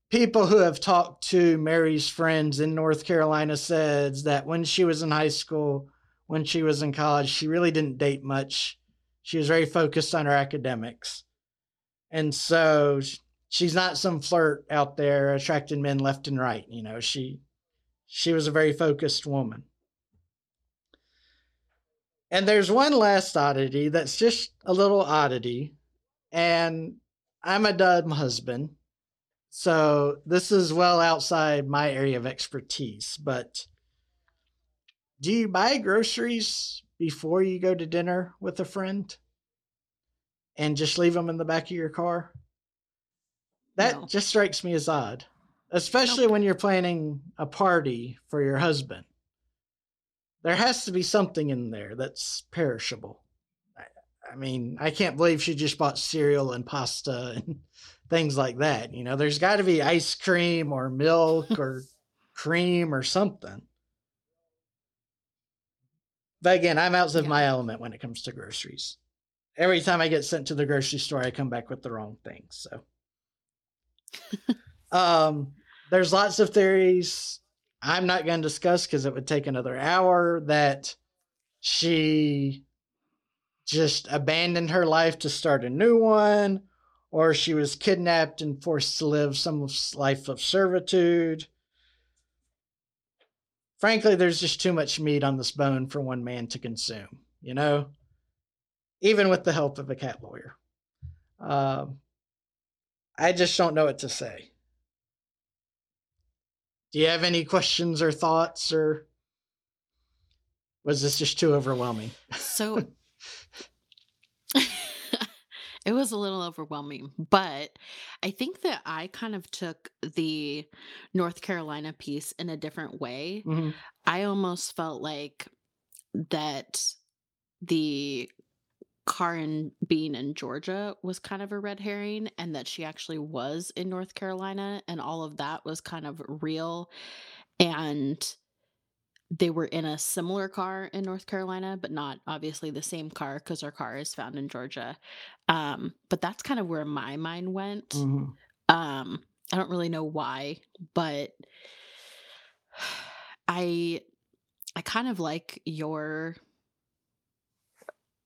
Speaker 1: people who have talked to Mary's friends in North Carolina says that when she was in high school, when she was in college, she really didn't date much. She was very focused on her academics. And so she's not some flirt out there attracting men left and right. You know, she she was a very focused woman. And there's one last oddity that's just a little oddity. And I'm a dumb husband. So this is well outside my area of expertise. But do you buy groceries before you go to dinner with a friend? and just leave them in the back of your car? That no. just strikes me as odd, especially nope. when you're planning a party for your husband. There has to be something in there that's perishable. I, I mean, I can't believe she just bought cereal and pasta and things like that. You know, there's got to be ice cream or milk or cream or something. But again, I'm out of yeah. my element when it comes to groceries every time I get sent to the grocery store, I come back with the wrong thing. So, um, there's lots of theories. I'm not going to discuss because it would take another hour. That she just abandoned her life to start a new one, or she was kidnapped and forced to live some life of servitude. Frankly, there's just too much meat on this bone for one man to consume, you know? even with the help of a cat lawyer. Um, I just don't know what to say. Do you have any questions or thoughts, or was this just too overwhelming?
Speaker 3: So it was a little overwhelming, but I think that I kind of took the North Carolina piece in a different way. Mm-hmm. I almost felt like that the Karen being in Georgia was kind of a red herring and that she actually was in North Carolina and all of that was kind of real. And they were in a similar car in North Carolina, but not obviously the same car because our car is found in Georgia. Um, but that's kind of where my mind went.
Speaker 1: Mhm.
Speaker 3: Um, I don't really know why, but I I kind of like your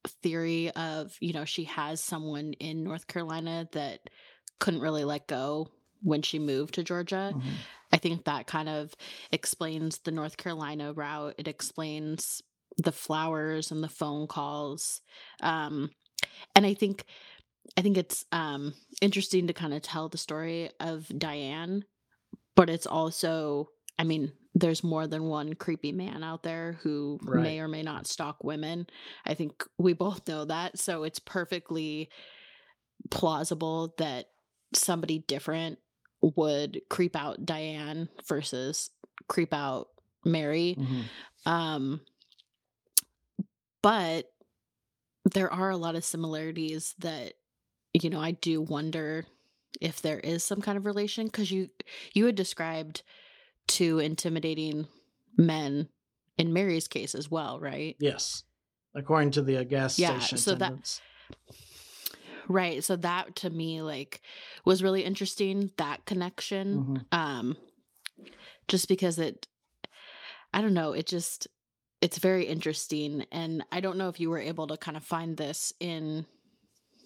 Speaker 3: theory of, you know, she has someone in North Carolina that couldn't really let go when she moved to Georgia.
Speaker 1: Mhm.
Speaker 3: I think that kind of explains the North Carolina route. It explains the flowers and the phone calls. Um, and I think I think it's um, interesting to kind of tell the story of Diane, but it's also, I mean, there's more than one creepy man out there who
Speaker 1: Right.
Speaker 3: may or may not stalk women. I think we both know that. So it's perfectly plausible that somebody different would creep out Diane versus creep out Mary.
Speaker 1: Mhm.
Speaker 3: Um, but there are a lot of similarities that you know I do wonder if there is some kind of relation because you you had described two intimidating men in Mary's case as well, right?
Speaker 1: Yes. According to the gas
Speaker 3: Yeah,
Speaker 1: station
Speaker 3: so that-
Speaker 1: attendants.
Speaker 3: Right. So that to me like was really interesting that connection.
Speaker 1: Mhm.
Speaker 3: um just because it i don't know it just it's very interesting and i don't know if you were able to kind of find this in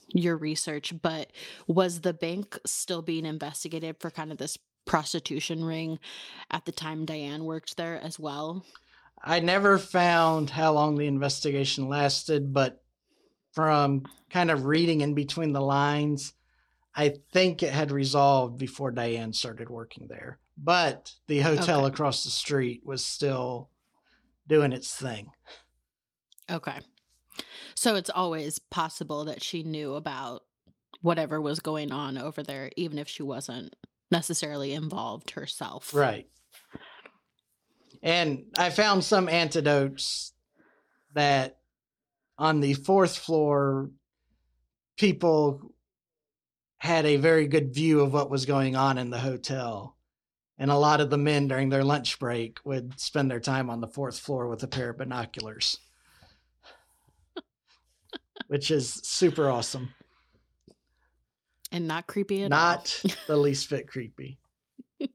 Speaker 3: your research but was the bank still being investigated for kind of this prostitution ring at the time diane worked there as well
Speaker 1: I never found how long the investigation lasted, but from kind of reading in between the lines, I think it had resolved before Diane started working there. But the hotel
Speaker 3: Okay.
Speaker 1: across the street was still doing its thing.
Speaker 3: okay so it's always possible that she knew about whatever was going on over there even if she wasn't necessarily involved herself
Speaker 1: Right. And I found some antidotes that on the fourth floor, people had a very good view of what was going on in the hotel. And a lot of the men during their lunch break would spend their time on the fourth floor with a pair of binoculars, which is super awesome.
Speaker 3: and not creepy at all.
Speaker 1: Not the least bit creepy.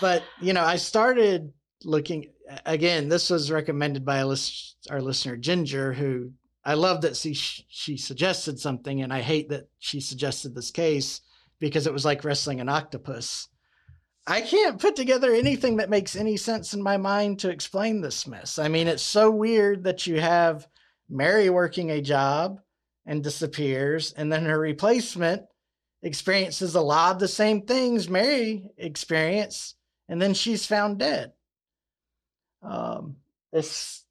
Speaker 1: but you know i started looking again this was recommended by list, our listener ginger who i love that she she suggested something and i hate that she suggested this case because it was like wrestling an octopus i can't put together anything that makes any sense in my mind to explain this mess i mean it's so weird that you have mary working a job and disappears and then her replacement experiences a lot of the same things mary experienced and then she's found dead. Um, it's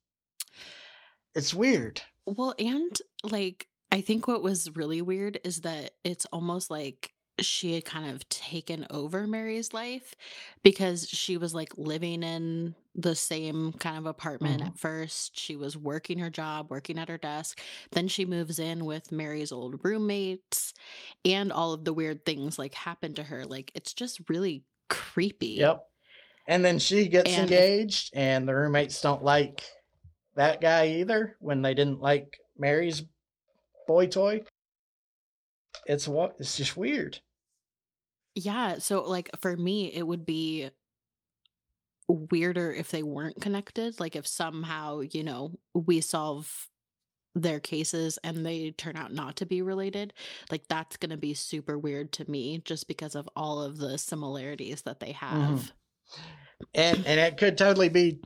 Speaker 1: it's weird.
Speaker 3: Well, and like I think what was really weird is that it's almost like she had kind of taken over Mary's life because she was like living in the same kind of apartment
Speaker 1: Mhm.
Speaker 3: at first. She was working her job, working at her desk. Then she moves in with Mary's old roommates and all of the weird things like happen to her. Like it's just really creepy.
Speaker 1: Yep. And then she gets
Speaker 3: And
Speaker 1: engaged, and the roommates don't like that guy either. When they didn't like Mary's boy toy, it's what it's just weird.
Speaker 3: Yeah, so like for me it would be weirder if they weren't connected, like if somehow, you know, we solve their cases and they turn out not to be related. Like that's going to be super weird to me just because of all of the similarities that they mm-hmm. have.
Speaker 1: And and it could totally be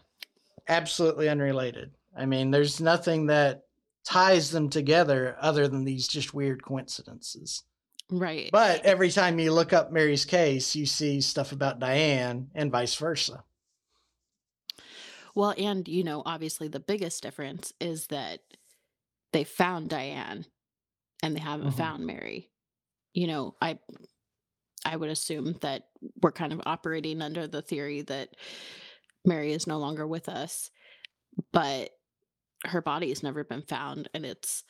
Speaker 1: absolutely unrelated. I mean, there's nothing that ties them together other than these just weird coincidences.
Speaker 3: Right.
Speaker 1: But every time you look up Mary's case, you see stuff about Diane and vice versa.
Speaker 3: Well, and you know, obviously the biggest difference is that they found Diane and they haven't
Speaker 1: Mhm.
Speaker 3: found Mary. You know, I I would assume that we're kind of operating under the theory that Mary is no longer with us, but her body has never been found and it's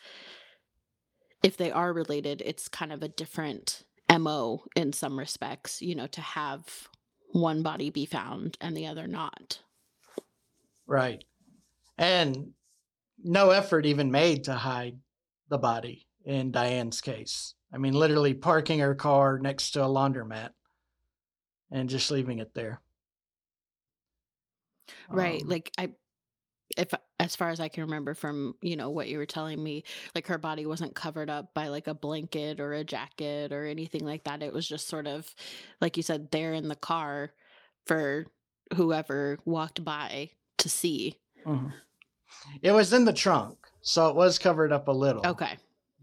Speaker 3: if they are related, it's kind of a different MO in some respects, you know, to have one body be found and the other not.
Speaker 1: Right. And no effort even made to hide the body in Diane's case. I mean, literally parking her car next to a laundromat and just leaving it there.
Speaker 3: Right.
Speaker 1: Um,
Speaker 3: Like I if as far as I can remember from, you know, what you were telling me, like her body wasn't covered up by like a blanket or a jacket or anything like that. It was just sort of like you said there in the car for whoever walked by to see.
Speaker 1: mhm. It was in the trunk, so it was covered up a little.
Speaker 3: Okay.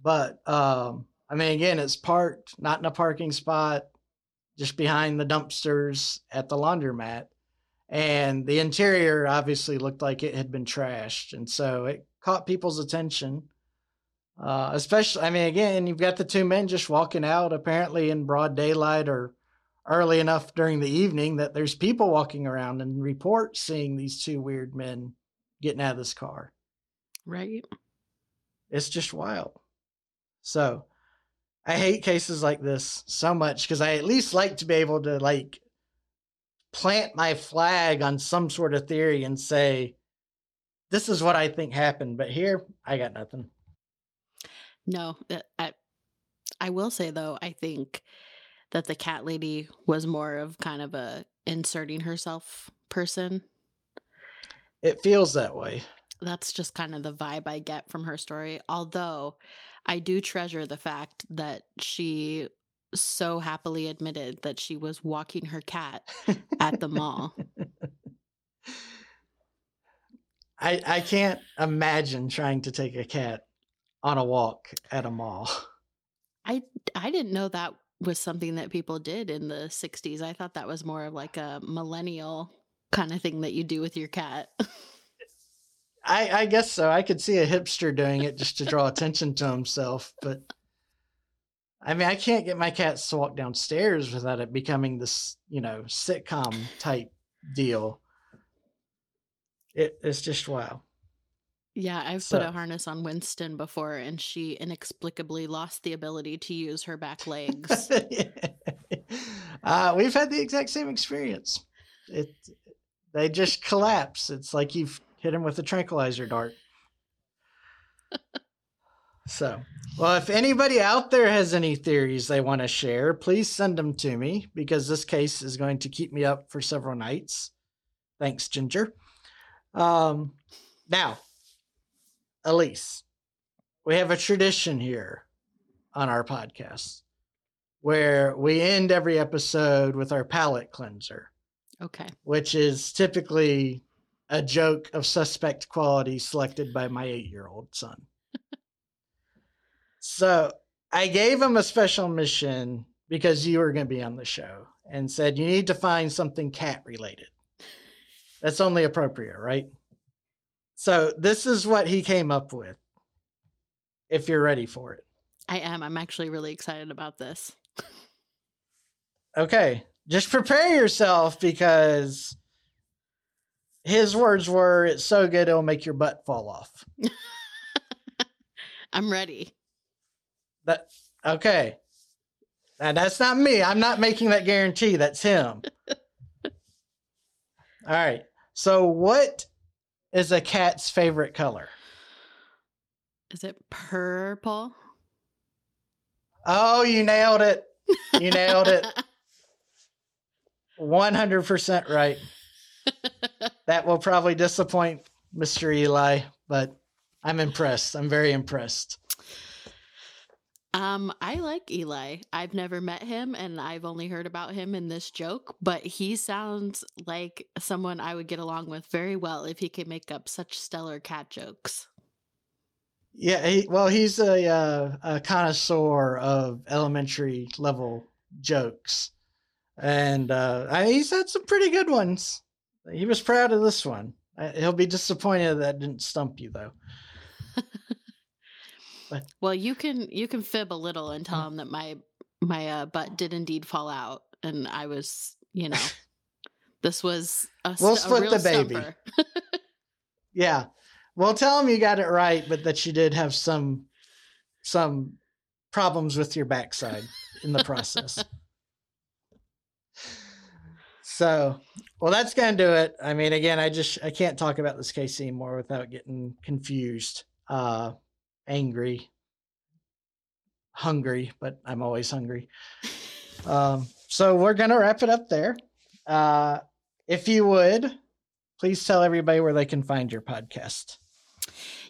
Speaker 1: But um, I mean, again, it's parked not in a parking spot, just behind the dumpsters at the laundromat. And the interior obviously looked like it had been trashed. And so it caught people's attention. Uh, especially, I mean, again, you've got the two men just walking out, apparently in broad daylight or early enough during the evening that there's people walking around and report seeing these two weird men getting out of this car
Speaker 3: Right.
Speaker 1: it's just wild. So I hate cases like this so much because I at least like to be able to like plant my flag on some sort of theory and say, this is what I think happened. But here, I got nothing.
Speaker 3: No, uh, I, I will say though, I think that the cat lady was more of kind of a inserting herself person.
Speaker 1: It feels that way.
Speaker 3: That's just kind of the vibe I get from her story. Although I do treasure the fact that she so happily admitted that she was walking her cat at the mall.
Speaker 1: I, I can't imagine trying to take a cat on a walk at a mall.
Speaker 3: I I didn't know that was something that people did in the 60s. I thought that was more of like a millennial kind of thing that you do with your cat.
Speaker 1: I, I guess so. I could see a hipster doing it just to draw attention to himself, but I mean, I can't get my cats to walk downstairs without it becoming this, you know, sitcom type deal. It, it's just wow.
Speaker 3: Yeah, I've
Speaker 1: So-
Speaker 3: put a harness on Winston before and she inexplicably lost the ability to use her back legs.
Speaker 1: uh, we've had the exact same experience. It they just collapse. It's like you've hit him with a tranquilizer dart. so, well, if anybody out there has any theories they want to share, please send them to me because this case is going to keep me up for several nights. Thanks, Ginger. Um, now, Elise, we have a tradition here on our podcast where we end every episode with our palate cleanser,
Speaker 3: Okay.
Speaker 1: which is typically a joke of suspect quality selected by my eight year old son. so I gave him a special mission because you were going to be on the show and said, you need to find something cat related. That's only appropriate, right? So this is what he came up with. If you're ready for it.
Speaker 3: I am. I'm actually really excited about this.
Speaker 1: Okay, just prepare yourself because his words were, "It's so good it'll make your butt fall off."
Speaker 3: I'm ready.
Speaker 1: That okay. Now that's not me. I'm not making that guarantee. That's him. All right. So, what is a cat's favorite color?
Speaker 3: Is it purple?
Speaker 1: Oh, you nailed it. You nailed it. 100% right. That will probably disappoint Mr. Eli, but I'm impressed. I'm very impressed.
Speaker 3: Um, I like Eli. I've never met him and I've only heard about him in this joke, but he sounds like someone I would get along with very well if he could make up such stellar cat jokes.
Speaker 1: Yeah, he, well, he's a, uh, a connoisseur of elementary level jokes, and uh, I, he's had some pretty good ones. He was proud of this one. He'll be disappointed that didn't stump you, though.
Speaker 3: Well, you can you can fib a little and tell him that my my uh, butt did indeed fall out, and I was, you know, this was a,
Speaker 1: We'll
Speaker 3: st-
Speaker 1: split
Speaker 3: real
Speaker 1: the baby. Yeah, well, tell him you got it right, but that you did have some some problems with your backside in the process. So, well, that's gonna do it. I mean, again, I just I can't talk about this case anymore without getting confused, uh, angry, hungry. But I'm always hungry. Um, so we're gonna wrap it up there. Uh, if you would, please tell everybody where they can find your podcast.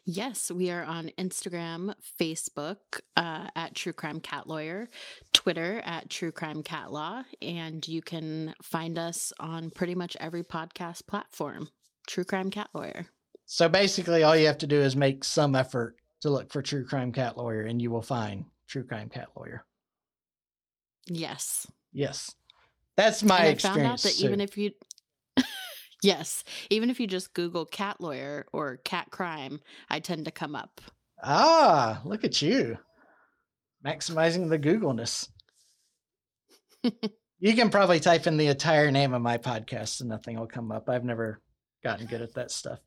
Speaker 3: Yes, we are on Instagram, Facebook uh, at True Crime Cat Lawyer, Twitter at True Crime Cat Law, and you can find us on pretty much every podcast platform. True Crime Cat Lawyer.
Speaker 1: So basically, all you have to do is make some effort to look for True Crime Cat Lawyer, and you will find True Crime Cat Lawyer.
Speaker 3: Yes.
Speaker 1: Yes, that's my
Speaker 3: and I
Speaker 1: experience.
Speaker 3: found out that
Speaker 1: too.
Speaker 3: even if you Yes, even if you just Google cat lawyer or cat crime, I tend to come up.
Speaker 1: ah, look at you, maximizing the Googleness. you can probably type in the entire name of my podcast and nothing will come up. I've never gotten good at that stuff.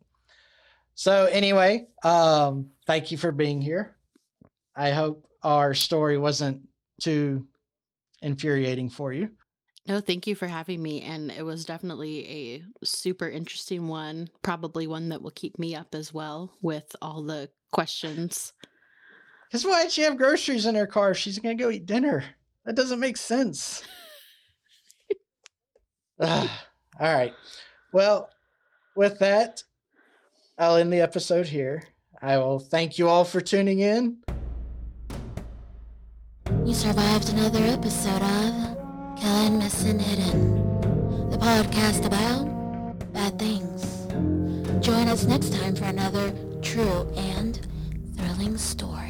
Speaker 1: So anyway, um, thank you for being here. I hope our story wasn't too infuriating for you.
Speaker 3: No, thank you for having me. And it was definitely a super interesting one. Probably one that will keep me up as well with all the questions.
Speaker 1: Because why'd she have groceries in her car if she's gonna go eat dinner? That doesn't make sense. All right. Well, with that, I'll end the episode here. I will thank you all for tuning in.
Speaker 2: You survived another episode of Missing, Hidden, the podcast about bad things. Join us next time for another true and thrilling story.